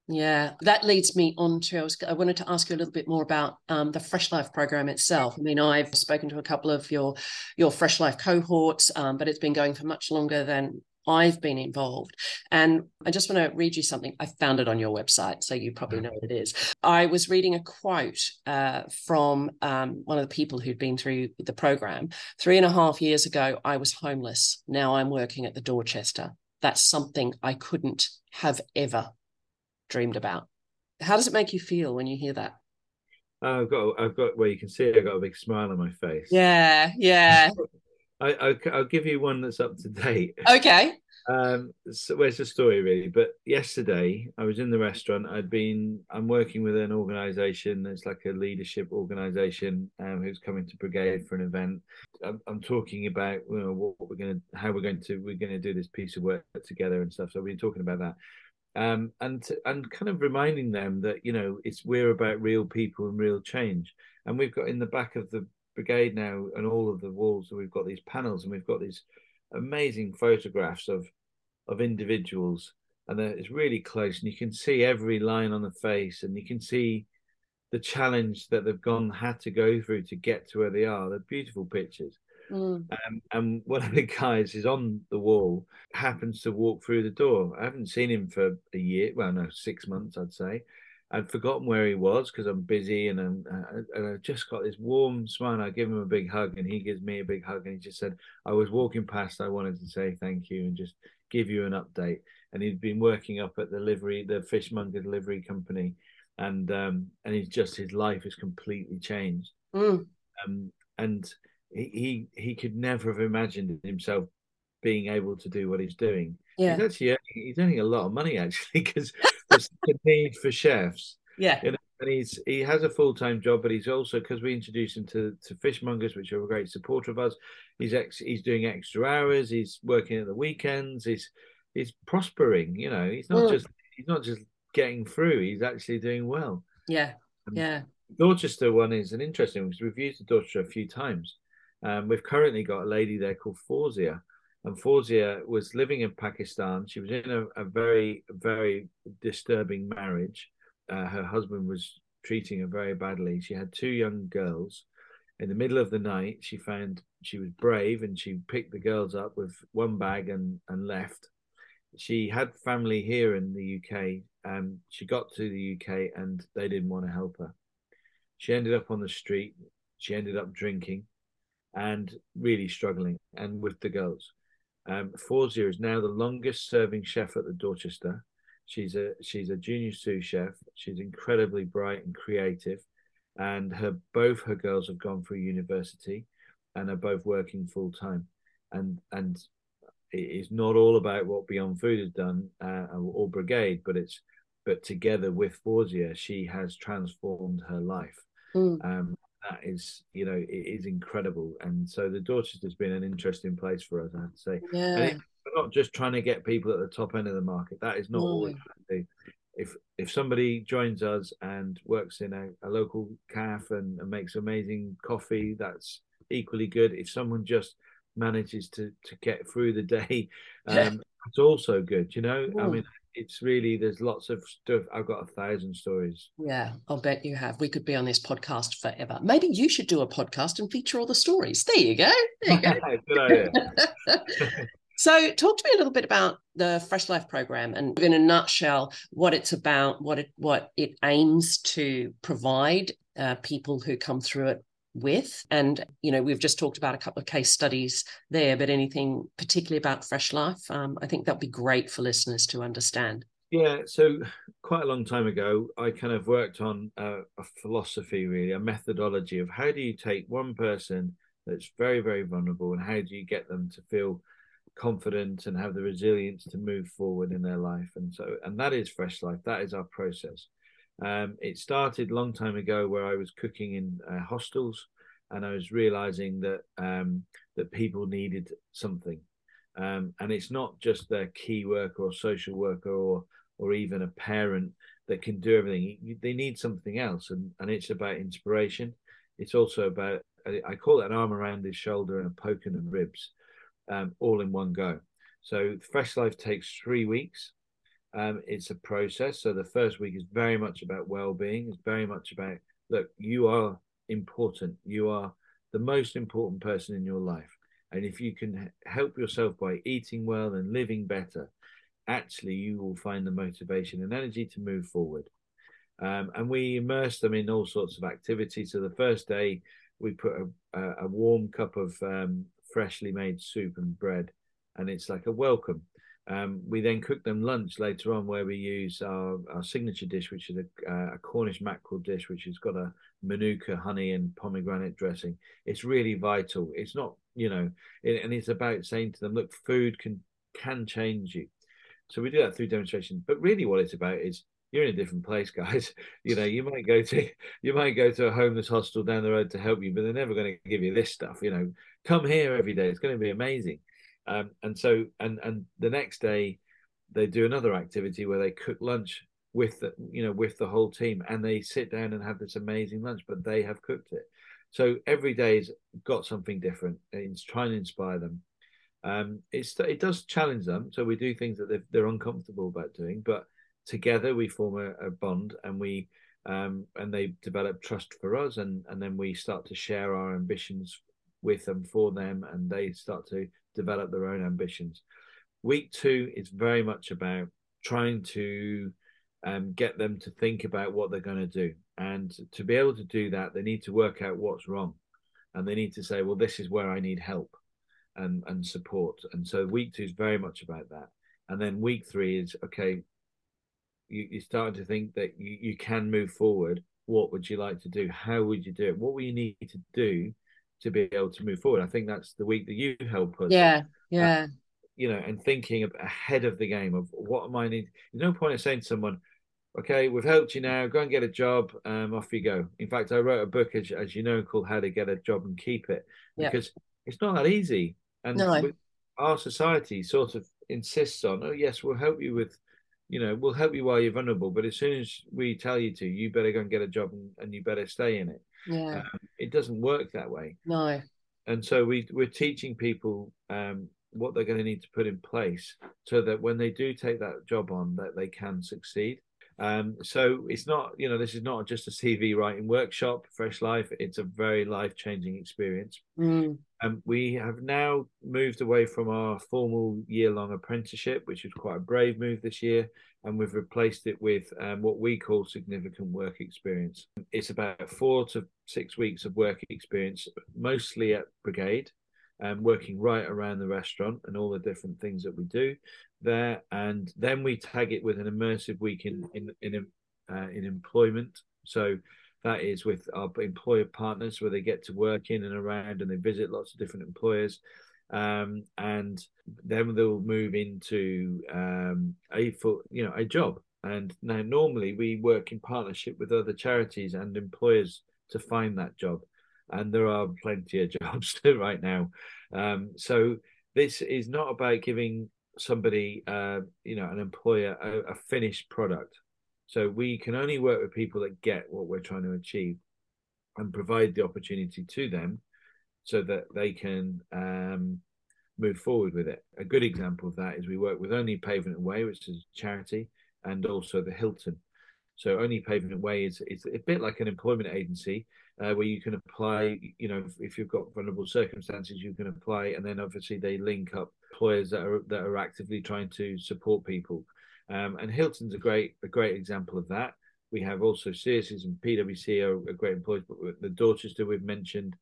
Speaker 2: Yeah, that leads me on to I, was, I wanted to ask you a little bit more about um, the Fresh Life program itself. I mean, I've spoken to a couple of your your Fresh Life cohorts, um, but it's been going for much longer than I've been involved. And I just want to read you something. I found it on your website, so you probably know what it is. I was reading a quote uh, from um, one of the people who'd been through the program. Three and a half years ago, I was homeless. Now I'm working at the Dorchester. That's something I couldn't have ever dreamed about. How does it make you feel when you hear that?
Speaker 3: I've got, I've got, well, you can see I've got a big smile on my face.
Speaker 2: Yeah, yeah.
Speaker 3: I, I will give you one that's up to date.
Speaker 2: Okay.
Speaker 3: Um, so where's the story really? But yesterday I was in the restaurant. I'd been. I'm working with an organisation. It's like a leadership organisation um, who's coming to Brigade for an event. I'm, I'm talking about you know what we're going to, how we're going to, we're going to do this piece of work together and stuff. So we're talking about that. Um, and and kind of reminding them that you know it's we're about real people and real change. And we've got in the back of the brigade now and all of the walls we've got these panels and we've got these amazing photographs of of individuals. And it's really close and you can see every line on the face and you can see the challenge that they've gone had to go through to get to where they are. They're beautiful pictures mm. um, and one of the guys is on the wall happens to walk through the door i haven't seen him for a year well no six months i'd say I'd forgotten where he was because I'm busy and I'm, uh, and I just got this warm smile. I give him a big hug and he gives me a big hug and he just said, I was walking past. I wanted to say thank you and just give you an update. And he'd been working up at the livery, the fishmonger delivery company. And, um, and he's just, his life has completely changed. Mm. Um, and he, he, he could never have imagined himself being able to do what he's doing. Yeah. He's actually earning, he's earning a lot of money actually because there's a need for chefs.
Speaker 2: Yeah. You know,
Speaker 3: and he's he has a full time job, but he's also because we introduced him to to fishmongers, which are a great supporter of us. He's ex, he's doing extra hours. He's working at the weekends. He's he's prospering. You know, he's not mm. just he's not just getting through. He's actually doing well.
Speaker 2: Yeah, yeah.
Speaker 3: Dorchester one is an interesting one because we've used the Dorchester a few times. Um, we've currently got a lady there called Fauzia, and Fauzia was living in Pakistan. She was in a, a very, very disturbing marriage. Uh, her husband was treating her very badly. She had two young girls. In the middle of the night, she found she was brave and she picked the girls up with one bag and, and left. She had family here in the UK. and she got to the UK and they didn't want to help her. She ended up on the street. She ended up drinking and really struggling and with the girls. Um, Fauzia is now the longest serving chef at the Dorchester. She's a she's a junior sous chef. She's incredibly bright and creative, and her both her girls have gone through university, and are both working full time. And and it is not all about what Beyond Food has done uh, or Brigade, but it's but together with Fauzia, she has transformed her life. Mm. Um, that is, you know, it is incredible. And so the Dorchester has been an interesting place for us, I have to say.
Speaker 2: Yeah. It,
Speaker 3: we're not just trying to get people at the top end of the market. That is not no. all we're trying to do. If if somebody joins us and works in a, a local caff and, and makes amazing coffee, that's equally good. If someone just manages to to get through the day, um, yeah. it's also good. You know, I mean, it's really there's lots of stuff. I've got a thousand stories.
Speaker 2: Yeah, I'll bet you have. We could be on this podcast forever. Maybe you should do a podcast and feature all the stories. There you go. There you go.
Speaker 3: Good idea.
Speaker 2: So, talk to me a little bit about the Fresh Life program, and in a nutshell, what it's about, what it what it aims to provide uh, people who come through it with. And you know, we've just talked about a couple of case studies there, but anything particularly about Fresh Life, um, I think that'd be great for listeners to understand.
Speaker 3: Yeah, so quite a long time ago, I kind of worked on a, a philosophy, really, a methodology of how do you take one person that's very, very vulnerable and how do you get them to feel confident and have the resilience to move forward in their life. And so, and that is Fresh Life. That is our process. Um, it started a long time ago where I was cooking in uh, hostels, and I was realizing that um, that people needed something, um, and it's not just their key worker or social worker or or even a parent that can do everything. They need something else, and, and it's about inspiration. It's also about I call it an arm around his shoulder and a poke in the ribs, um, all in one go. So Fresh Life takes three weeks. Um, it's a process. So the first week is very much about well-being. It's very much about look, you are important. You are the most important person in your life. And if you can help yourself by eating well and living better, actually you will find the motivation and energy to move forward. Um, and we immerse them in all sorts of activities. So the first day, we put a, a warm cup of um, freshly made soup and bread, and it's like a welcome. Um, we then cook them lunch later on, where we use our, our signature dish, which is a, a, Cornish mackerel dish, which has got a manuka honey and pomegranate dressing. It's really vital. It's not, you know, it, and it's about saying to them, look, food can can change you. So we do that through demonstration. But really, what it's about is you're in a different place, guys. You know, you might go to you might go to a homeless hostel down the road to help you, but they're never going to give you this stuff. You know, come here every day. It's going to be amazing. Um, and so, and and the next day, they do another activity where they cook lunch with the you know with the whole team, and they sit down and have this amazing lunch, but they have cooked it. So every day's got something different. It's trying to inspire them. Um, it's it does challenge them. So we do things that they're, they're uncomfortable about doing, but together we form a, a bond, and we um, and they develop trust for us, and and then we start to share our ambitions with them for them, and they start to develop their own ambitions. Week two is very much about trying to um, get them to think about what they're going to do. And to be able to do that, they need to work out what's wrong. And they need to say, well, this is where I need help and, and support. And so week two is very much about that. And then week three is, okay, you, you're starting to think that you, you can move forward. What would you like to do? How would you do it? What will you need to do to be able to move forward. I think that's the week that you help us.
Speaker 2: Yeah, yeah.
Speaker 3: Uh, you know, and thinking ahead of the game of what am I need. There's no point in saying to someone, "Okay, we've helped you now. Go and get a job. Um, off you go." In fact, I wrote a book, as, as you know, called "How to Get a Job and Keep It," because yeah. it's not that easy. And no. our society sort of insists on, "Oh, yes, we'll help you with." You know, we'll help you while you're vulnerable, but as soon as we tell you to, you better go and get a job and, and you better stay in it.
Speaker 2: Yeah. Um,
Speaker 3: it doesn't work that way.
Speaker 2: No.
Speaker 3: And so we we're teaching people um, what they're going to need to put in place so that when they do take that job on, that they can succeed. Um, so it's not, you know, this is not just a CV writing workshop, Fresh Life. It's a very life changing experience.
Speaker 2: Mm.
Speaker 3: Um, we have now moved away from our formal year long apprenticeship, which was quite a brave move this year, and we've replaced it with um, what we call significant work experience. It's about four to six weeks of work experience, mostly at Brigade, um, working right around the restaurant and all the different things that we do there, and then we tag it with an immersive week in in in, uh, in employment. So that is with our employer partners, where they get to work in and around, and they visit lots of different employers. Um, and then they'll move into um, a for you know a job. And now normally we work in partnership with other charities and employers to find that job, and there are plenty of jobs right now. Um, so this is not about giving somebody, uh, you know, an employer a, a finished product. So we can only work with people that get what we're trying to achieve and provide the opportunity to them so that they can um, move forward with it. A good example of that is we work with Only A Pavement Away, which is a charity, and also the Hilton. So Only A Pavement Away is, is a bit like an employment agency, uh, where you can apply. You know, if, you've got vulnerable circumstances, you can apply, and then obviously they link up employers that are that are actively trying to support people. Um, and Hilton's a great a great example of that. We have also Sears and PwC are great employers, but the Dorchester we've mentioned.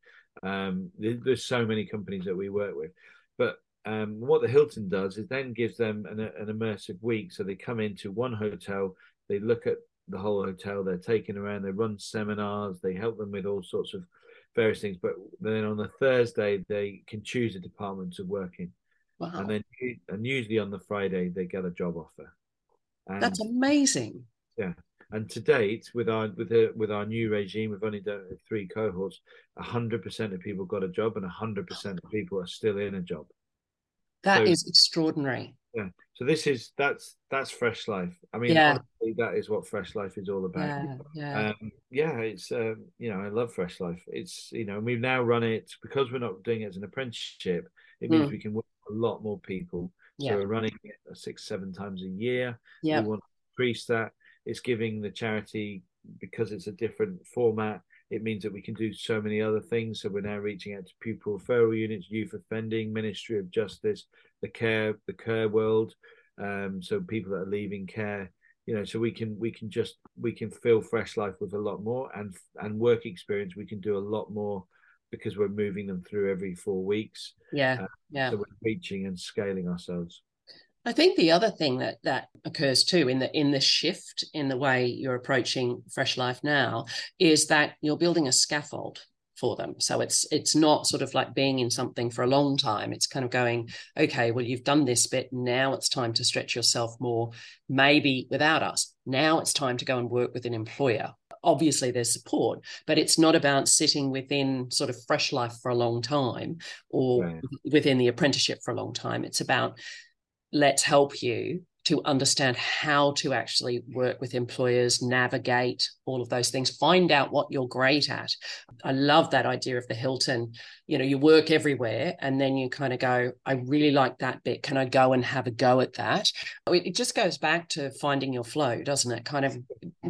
Speaker 3: Um, there's so many companies that we work with, but um, what the Hilton does is then gives them an, an, immersive week. So they come into one hotel, they look at the whole hotel, they're taken around, they run seminars, they help them with all sorts of various things. But then on the Thursday, they can choose a department to work in. Wow. And then and usually on the Friday, they get a job offer.
Speaker 2: And, That's amazing.
Speaker 3: Yeah. And to date, with our with the, with our new regime, we've only done three cohorts. hundred percent of people got a job, and hundred percent of people are still in a job.
Speaker 2: That so, is extraordinary.
Speaker 3: Yeah. So this is that's that's fresh life. I mean, yeah. honestly, that is what fresh life is all about.
Speaker 2: Yeah, yeah.
Speaker 3: Um, yeah it's um, you know I love fresh life. It's you know we've now run it because we're not doing it as an apprenticeship. It means mm. we can work with a lot more people. Yeah. So we're running it six seven times a year.
Speaker 2: Yeah.
Speaker 3: We want to increase that. It's giving the charity because it's a different format it means that we can do so many other things. So we're now reaching out to pupil referral units, youth offending, Ministry of Justice, the care, the care world. Um, so people that are leaving care, you know, so we can we can just we can fill fresh life with a lot more and and work experience. We can do a lot more because we're moving them through every four weeks.
Speaker 2: Yeah, uh, yeah.
Speaker 3: So we're reaching and scaling ourselves.
Speaker 2: I think the other thing that that occurs too in the in the shift in the way you're approaching Fresh Life now is that you're building a scaffold for them. So it's it's not sort of like being in something for a long time. It's kind of going, okay, well you've done this bit, now it's time to stretch yourself more, maybe without us. Now it's time to go and work with an employer. Obviously there's support, but it's not about sitting within sort of fresh life for a long time or right. within the apprenticeship for a long time. It's about let's help you to understand how to actually work with employers, navigate all of those things, find out what you're great at. I love that idea of the Hilton. You know, you work everywhere and then you kind of go, I really like that bit. Can I go and have a go at that? It just goes back to finding your flow, doesn't it? Kind of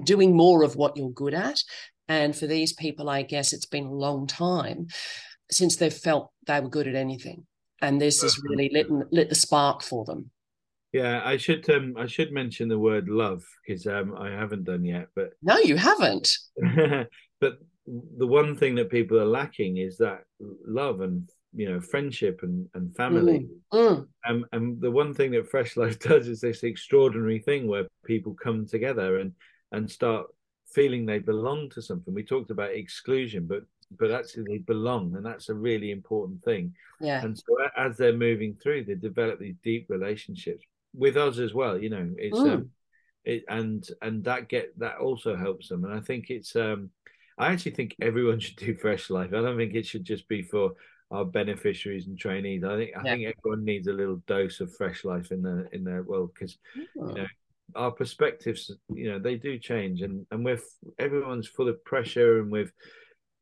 Speaker 2: doing more of what you're good at. And for these people, I guess it's been a long time since they've felt they were good at anything. And this has really lit, lit the spark for them.
Speaker 3: Yeah, I should um I should mention the word love because um I haven't done yet, but
Speaker 2: no, you haven't.
Speaker 3: but the one thing that people are lacking is that love and you know friendship and and family. Mm, mm. Um, and the one thing that Fresh Life does is this extraordinary thing where people come together and and start feeling they belong to something. We talked about exclusion, but but actually they belong, and that's a really important thing.
Speaker 2: Yeah.
Speaker 3: And so as they're moving through, they develop these deep relationships with us as well. You know, it's mm. um, it and and that get that also helps them. And I think it's um, I actually think everyone should do Fresh Life. I don't think it should just be for our beneficiaries and trainees. I think I yeah. think everyone needs a little dose of Fresh Life in their in their world because oh. you know our perspectives you know they do change and and we're everyone's full of pressure and with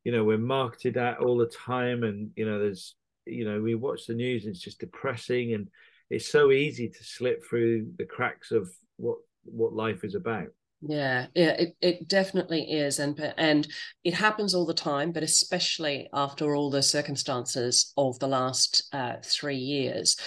Speaker 3: you know we're marketed at all the time and you know there's you know we watch the news and it's just depressing and it's so easy to slip through the cracks of what what life is about.
Speaker 2: Yeah yeah it, it definitely is and and it happens all the time but especially after all the circumstances of the last uh, three years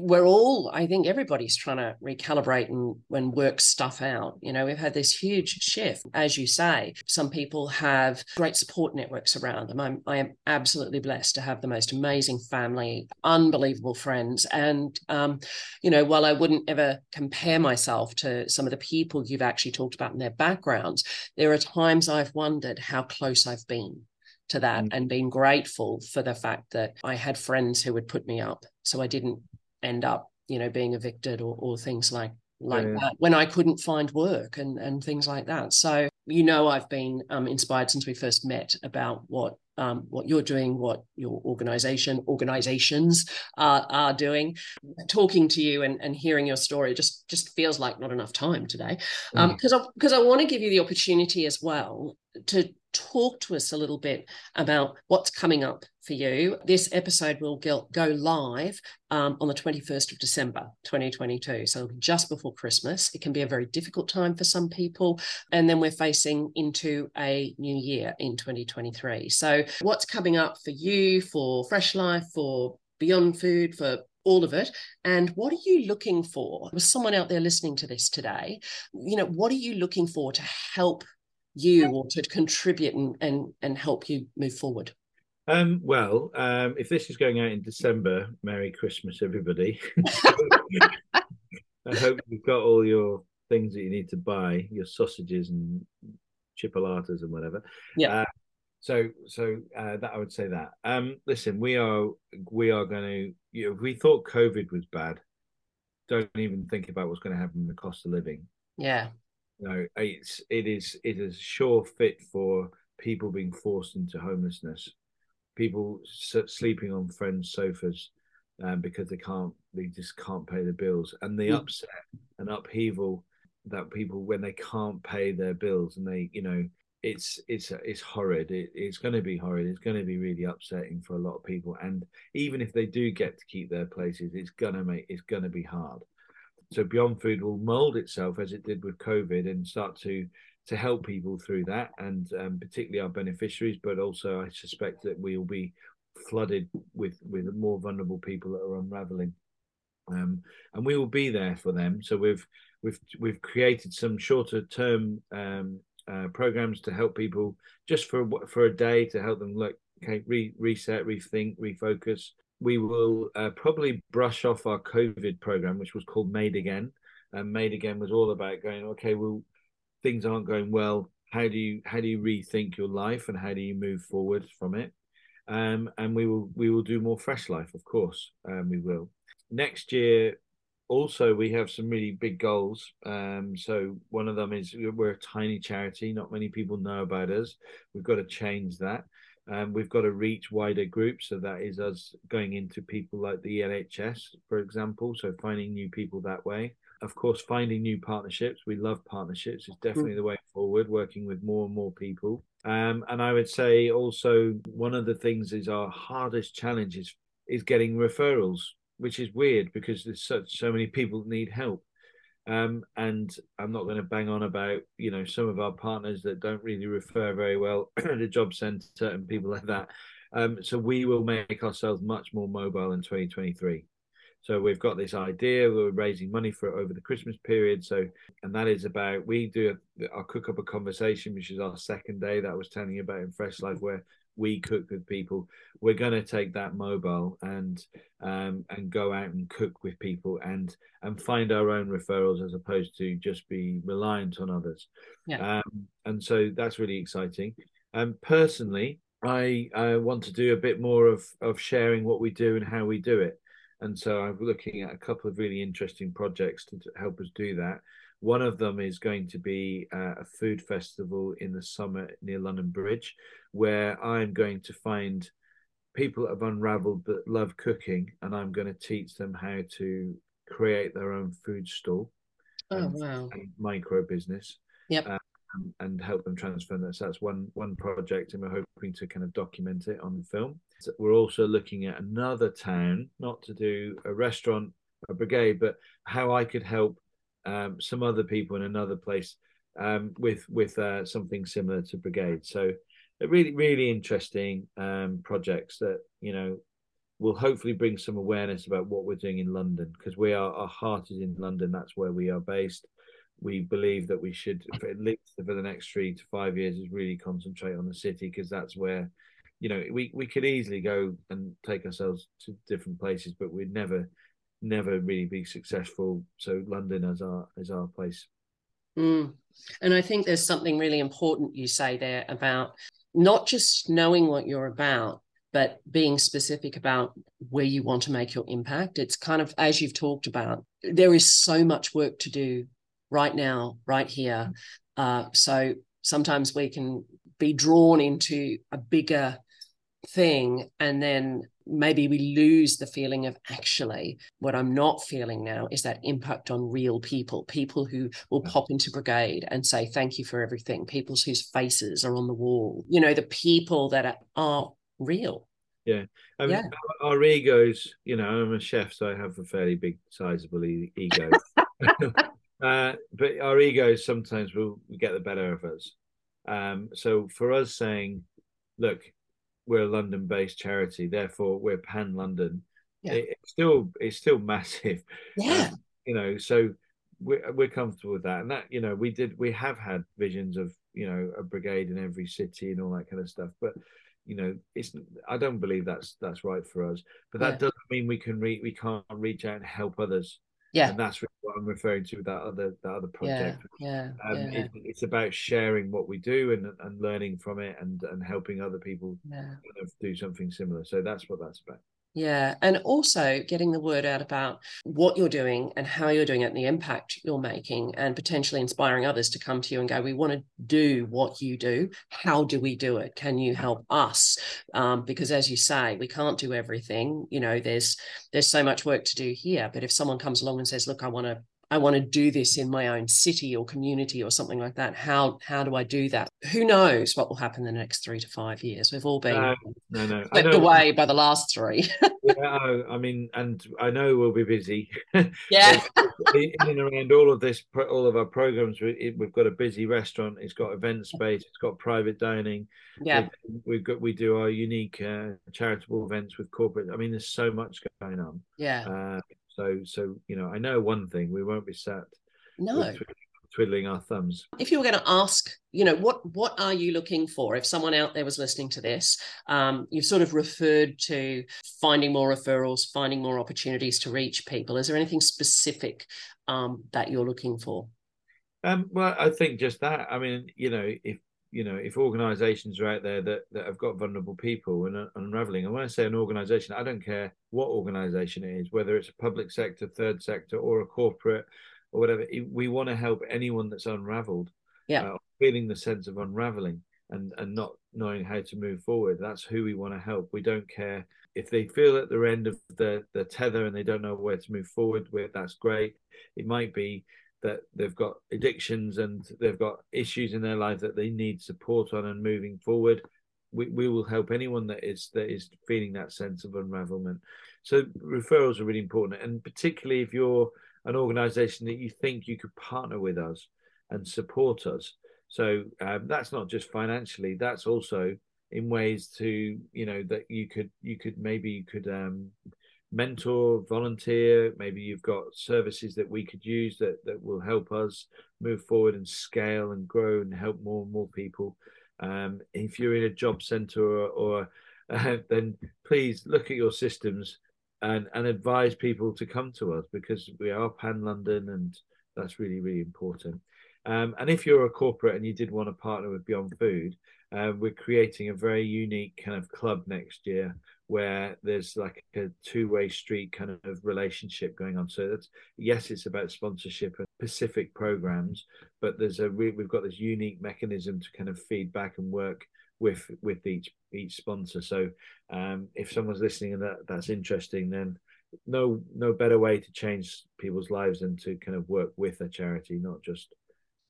Speaker 2: we're all i think everybody's trying to recalibrate and when work stuff out you know we've had this huge shift. As you say some people have great support networks around them. I'm i am absolutely blessed to have the most amazing family unbelievable friends and um, you know while i wouldn't ever compare myself to some of the people you've actually talked about in their backgrounds there are times i've wondered how close i've been to that mm. and being grateful for the fact that I had friends who would put me up. So I didn't end up, you know, being evicted or, or things like like yeah. that when I couldn't find work and and things like that. So you know, I've been um, inspired since we first met about what um, what you're doing, what your organization, organizations are, are doing. Talking to you and, and hearing your story just just feels like not enough time today, because um, because I, I want to give you the opportunity as well to talk to us a little bit about what's coming up for you. This episode will go, go live um, on the 21st of December, 2022. So just before Christmas. It can be a very difficult time for some people. And then we're facing into a new year in 2023. So, what's coming up for you, for Fresh Life, for Beyond Food, for all of it. And what are you looking for? Was someone out there listening to this today? You know, what are you looking for to help you or to contribute and and, and help you move forward?
Speaker 3: Um, well, um, if this is going out in December, Merry Christmas, everybody. I hope you've got all your things that you need to buy, your sausages and chipolatas and whatever.
Speaker 2: Yeah.
Speaker 3: Uh, so, so uh, that I would say that. Um, listen, we are we are going to. You know, if we thought COVID was bad, don't even think about what's going to happen with the cost of living.
Speaker 2: Yeah.
Speaker 3: No, it's it is it is sure fit for people being forced into homelessness, people sleeping on friends' sofas um, because they can't they just can't pay the bills, and the mm. upset and upheaval that people when they can't pay their bills and they you know it's it's it's horrid. It, it's going to be horrid. It's going to be really upsetting for a lot of people. And even if they do get to keep their places, it's gonna make it's going to be hard. So Beyond Food will mold itself as it did with COVID and start to to help people through that, and um, particularly our beneficiaries. But also, I suspect that we will be flooded with with more vulnerable people that are unraveling, um, and we will be there for them. So we've we've we've created some shorter term um, uh, programs to help people just for for a day to help them look okay re- reset rethink refocus we will uh, probably brush off our COVID program, which was called Made Again. And Made Again was all about going, okay, well, things aren't going well. How do you how do you rethink your life and how do you move forward from it? Um, and we will we will do more fresh life, of course. Um, we will next year. Also, we have some really big goals. Um, so one of them is we're a tiny charity. Not many people know about us. We've got to change that. Um, we've got to reach wider groups. So that is us going into people like the NHS, for example. So finding new people that way. Of course, finding new partnerships. We love partnerships. It's definitely the way forward, working with more and more people. Um, and I would say also one of the things is our hardest challenge is, is getting referrals, which is weird because there's such so many people that need help. Um, and I'm not going to bang on about you know some of our partners that don't really refer very well to the job centre and people like that. Um, so we will make ourselves much more mobile in 2023. So we've got this idea. We're raising money for it over the Christmas period. So, and that is about we do a, our cook up a conversation, which is our second day that I was telling you about in Fresh Life, where we cook with people we're going to take that mobile and um, and go out and cook with people and and find our own referrals as opposed to just be reliant on others.
Speaker 2: Yeah.
Speaker 3: Um, and so that's really exciting. Um, personally I, I want to do a bit more of of sharing what we do and how we do it. And so i'm looking at a couple of really interesting projects to, to help us do that one of them is going to be uh, a food festival in the summer near London Bridge, where I'm going to find people that have unraveled but love cooking, and I'm going to teach them how to create their own food stall.
Speaker 2: Oh and, wow!
Speaker 3: And micro business.
Speaker 2: Yep.
Speaker 3: Uh, and, and help them transfer that. So that's one one project, and we're hoping to kind of document it on film. So we're also looking at another town, not to do a restaurant, a brigade, but how I could help um, some other people in another place um, with with uh, something similar to Brigade. So really really interesting um, projects that you know will hopefully bring some awareness about what we're doing in London because we are our heart is in London. That's where we are based. We believe that we should, for at least for the next three to five years, is really concentrate on the city because that's where, you know, we we could easily go and take ourselves to different places, but we'd never never really be successful. So London as our as our place.
Speaker 2: Mm. And I think there's something really important you say there about not just knowing what you're about, but being specific about where you want to make your impact. It's kind of as you've talked about, there is so much work to do right now, right here. Uh, so sometimes we can be drawn into a bigger thing and then maybe we lose the feeling of actually what i'm not feeling now is that impact on real people people who will pop into brigade and say thank you for everything people whose faces are on the wall. You know the people that are, are real.
Speaker 3: Yeah. I mean, yeah. Our, our, egos you know i'm a chef so i have a fairly big sizable ego. Uh, but our egos sometimes will get the better of us. Um, so for us saying look we're a London based charity, therefore we're pan London. Yeah. It, it's still it's still massive.
Speaker 2: Yeah. Um,
Speaker 3: you know, so we're we're comfortable with that. And that, you know, we did we have had visions of, you know, a brigade in every city and all that kind of stuff. But you know, it's I don't believe that's that's right for us. But that yeah. doesn't mean we can re- we can't reach out and help others.
Speaker 2: Yeah.
Speaker 3: And that's what I'm referring to with that other that other project.
Speaker 2: Yeah. yeah, um,
Speaker 3: yeah. It, it's about sharing what we do and and learning from it and and helping other people
Speaker 2: yeah. kind
Speaker 3: of do something similar. So that's what that's about.
Speaker 2: Yeah. And also getting the word out about what you're doing and how you're doing it and the impact you're making and potentially inspiring others to come to you and go, we want to do what you do. How do we do it? Can you help us? Um, because as you say, we can't do everything. You know, there's there's so much work to do here. But if someone comes along and says, look, I want to I want to do this in my own city or community or something like that. How how do I do that? Who knows what will happen in the next three to five years? We've all been no,
Speaker 3: no, no.
Speaker 2: swept away by the last three.
Speaker 3: yeah, I mean, and I know we'll be busy.
Speaker 2: Yeah,
Speaker 3: in and around all of this, all of our programs, we've got a busy restaurant. It's got event space. It's got private dining.
Speaker 2: Yeah,
Speaker 3: we've, we've got we do our unique uh, charitable events with corporate. I mean, there's so much going on.
Speaker 2: Yeah.
Speaker 3: Uh, so, so you know, I know one thing: we won't be sat
Speaker 2: no
Speaker 3: twiddling our thumbs.
Speaker 2: If you were going to ask, you know, what what are you looking for? If someone out there was listening to this, um, you've sort of referred to finding more referrals, finding more opportunities to reach people. Is there anything specific um, that you're looking for?
Speaker 3: Um, well, I think just that. I mean, you know, if you know if organizations are out there that, that have got vulnerable people and unraveling. And when i say an organization i don't care what organization it is whether it's a public sector third sector or a corporate or whatever we want to help anyone that's unraveled
Speaker 2: yeah. uh,
Speaker 3: feeling the sense of unraveling and and not knowing how to move forward. That's who we want to help. We don't care if they feel at the end of the the tether and they don't know where to move forward with that's great. It might be that they've got addictions and they've got issues in their life that they need support on and moving forward we, we will help anyone that is that is feeling that sense of unravelment. So referrals are really important. And particularly if you're an organization that you think you could partner with us and support us. So um, that's not just financially that's also in ways to you know that you could you could maybe you could um, mentor, volunteer. Maybe you've got services that we could use that that will help us move forward and scale and grow and help more and more people. Um, if you're in a job centre or, or uh, then please look at your systems and and advise people to come to us because we are pan London and that's really really important. Um, and if you're a corporate and you did want to partner with Beyond Food, uh, we're creating a very unique kind of club next year where there's like a two-way street kind of relationship going on. So that's yes, it's about sponsorship and specific programs, but there's a we've got this unique mechanism to kind of feedback and work with with each each sponsor. So um, if someone's listening and that that's interesting, then no no better way to change people's lives than to kind of work with a charity, not just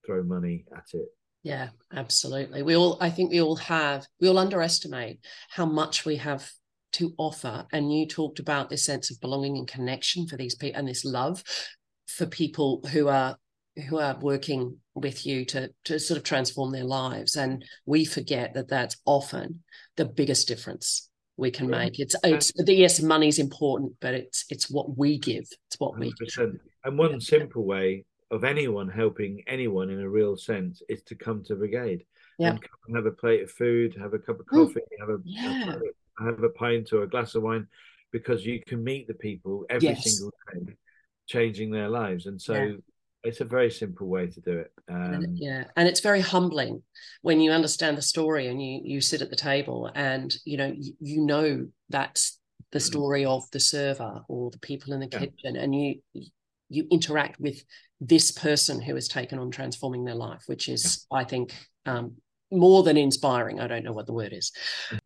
Speaker 3: throw money at it.
Speaker 2: Yeah, absolutely. We all, I think we all have, we all underestimate how much we have to offer. And you talked about this sense of belonging and connection for these people and this love for people who are who are working with you to to sort of transform their lives and we forget that that's often the biggest difference we can make it's it's yes money's important but it's it's what we give it's what 100%. we
Speaker 3: give. and one simple way of anyone helping anyone in a real sense is to come to brigade
Speaker 2: yeah.
Speaker 3: and have a plate of food, have a cup of coffee, mm. have a,
Speaker 2: yeah.
Speaker 3: have a pint or a glass of wine, because you can meet the people every yes. single day, changing their lives. And so yeah. it's a very simple way to do it. Um,
Speaker 2: and, yeah, and it's very humbling when you understand the story and you you sit at the table and you know you, you know that's the mm. story of the server or the people in the yeah. kitchen, and you you interact with this person who has taken on transforming their life, which is, I think, um, more than inspiring. I don't know what the word is.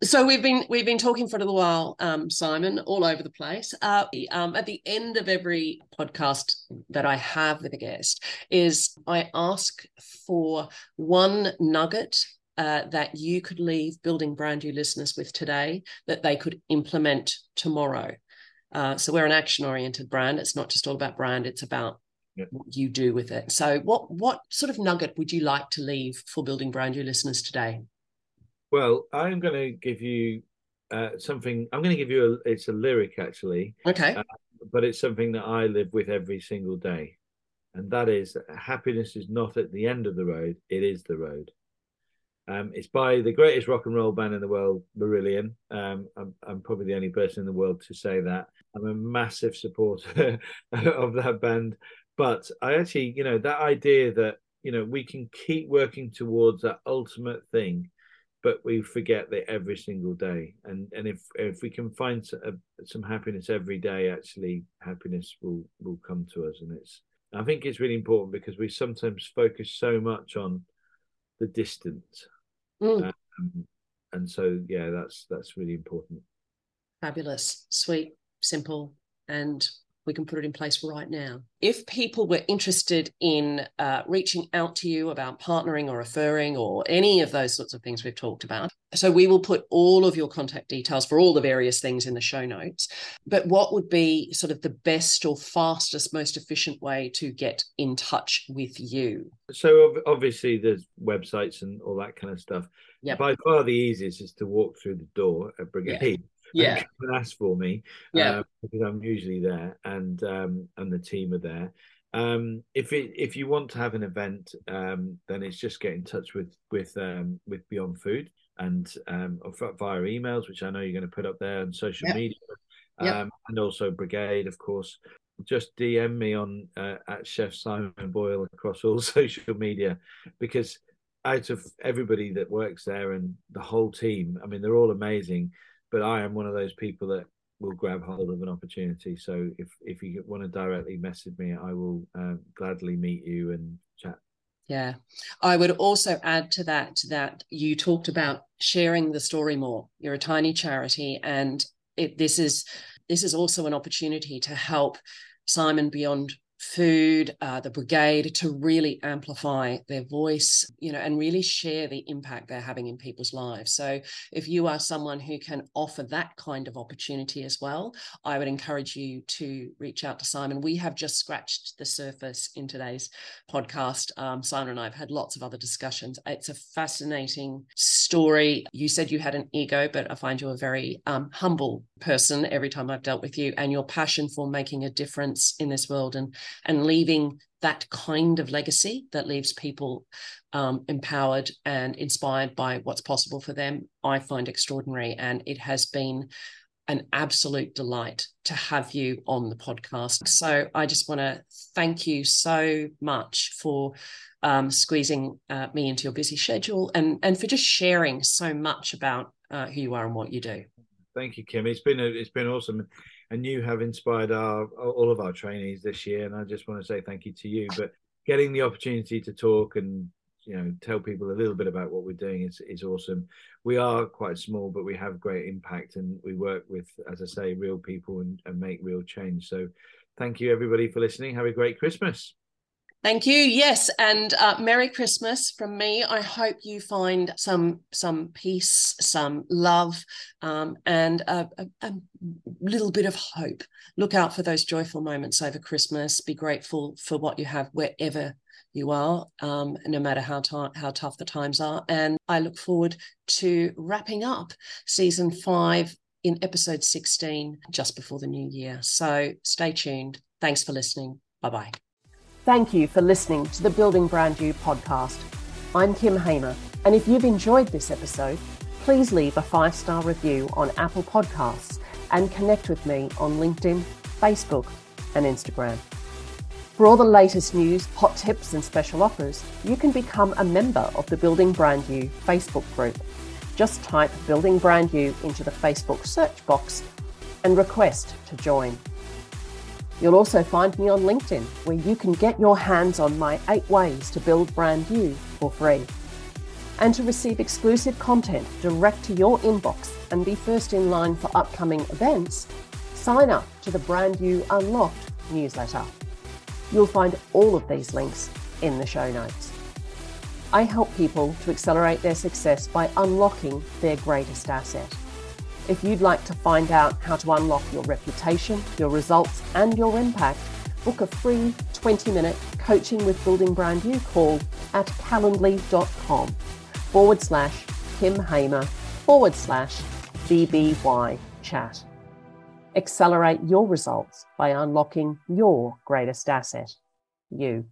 Speaker 2: So we've been we've been talking for a little while, um, Simon, all over the place. Uh, um, at the end of every podcast that I have with a guest, is I ask for one nugget uh, that you could leave Building Brand You listeners with today that they could implement tomorrow. Uh, so we're an action oriented brand. It's not just all about brand; it's about what you do with it. So, what what sort of nugget would you like to leave for Building Brand You listeners today?
Speaker 3: Well, I'm going to give you uh, something. I'm going to give you a. It's a lyric actually.
Speaker 2: Okay. Uh,
Speaker 3: but it's something that I live with every single day, and that is happiness is not at the end of the road; it is the road. Um, it's by the greatest rock and roll band in the world, Marillion. Um, I'm, I'm, probably the only person in the world to say that. I'm a massive supporter of that band. But I actually, you know, that idea that, you know, we can keep working towards that ultimate thing, but we forget that every single day. And and if if we can find a, some happiness every day, actually, happiness will will come to us. And it's I think it's really important because we sometimes focus so much on the distance. Mm. Um, and so yeah, that's that's really important.
Speaker 2: Fabulous, sweet, simple, and we can put it in place right now. If people were interested in uh, reaching out to you about partnering or referring or any of those sorts of things we've talked about, so we will put all of your contact details for all the various things in the show notes. But what would be sort of the best or fastest, most efficient way to get in touch with you?
Speaker 3: So obviously there's websites and all that kind of stuff.
Speaker 2: Yeah.
Speaker 3: By far the easiest is to walk through the door at Brigade.
Speaker 2: Yeah yeah.
Speaker 3: ask for me
Speaker 2: yeah. uh,
Speaker 3: because i'm usually there and um and the team are there. Um if it if you want to have an event um then it's just get in touch with with um with beyond food and um via emails which i know you're going to put up there on social
Speaker 2: yep.
Speaker 3: media um
Speaker 2: yep.
Speaker 3: and also brigade of course. Just dm me on uh, at chef simon boyle across all social media because out of everybody that works there and the whole team i mean they're all amazing but I am one of those people that will grab hold of an opportunity. So if if you want to directly message me, I will uh, gladly meet you and chat.
Speaker 2: Yeah, I would also add to that that you talked about sharing the story more. You're a tiny charity, and it, this is this is also an opportunity to help Simon Beyond food, uh, the brigade to really amplify their voice, you know, and really share the impact they're having in people's lives. So if you are someone who can offer that kind of opportunity as well, I would encourage you to reach out to Simon. We have just scratched the surface in today's podcast. Um, Simon and I have had lots of other discussions. It's a fascinating story. You said you had an ego, but I find you a very um, humble person every time I've dealt with you, and your passion for making a difference in this world and and leaving that kind of legacy that leaves people um, empowered and inspired by what's possible for them, I find extraordinary. And it has been an absolute delight to have you on the podcast. So I just want to thank you so much for um, squeezing uh, me into your busy schedule and, and for just sharing so much about uh, who you are and what you do.
Speaker 3: Thank you, Kim. It's been a, it's been awesome and you have inspired our all of our trainees this year. And I just want to say thank you to you. But getting the opportunity to talk and you know tell people a little bit about what we're doing is is awesome. We are quite small, but we have great impact, and we work with, as I say, real people and, and make real change. So, thank you everybody for listening. Have a great Christmas.
Speaker 2: Thank you. Yes, and uh, Merry Christmas from me. I hope you find some some peace, some love, um, and a, a, a, little bit of hope. Look out for those joyful moments over Christmas. Be grateful for what you have wherever you are, um, no matter how t- how tough the times are. And I look forward to wrapping up season five in episode sixteen just before the new year. So stay tuned. Thanks for listening. Bye bye.
Speaker 1: Thank you for listening to the Building Brand You podcast. I'm Kim Hamer, and if you've enjoyed this episode, please leave a five star review on Apple Podcasts and connect with me on LinkedIn, Facebook, and Instagram. For all the latest news, hot tips, and special offers, you can become a member of the Building Brand You Facebook group. Just type Building Brand You into the Facebook search box and request to join. You'll also find me on LinkedIn, where you can get your hands on my eight ways to build Brand You for free.
Speaker 2: and to receive exclusive content direct to your inbox and be first in line for upcoming events, sign up to the Brand You Unlocked newsletter. You'll find all of these links in the show notes. I help people to accelerate their success by unlocking their greatest asset. If you'd like to find out how to unlock your reputation, your results, and your impact, book a free 20 minute coaching with building brand you call at calendly.com forward slash Kim Hamer forward slash BBY chat. Accelerate your results by unlocking your greatest asset, you.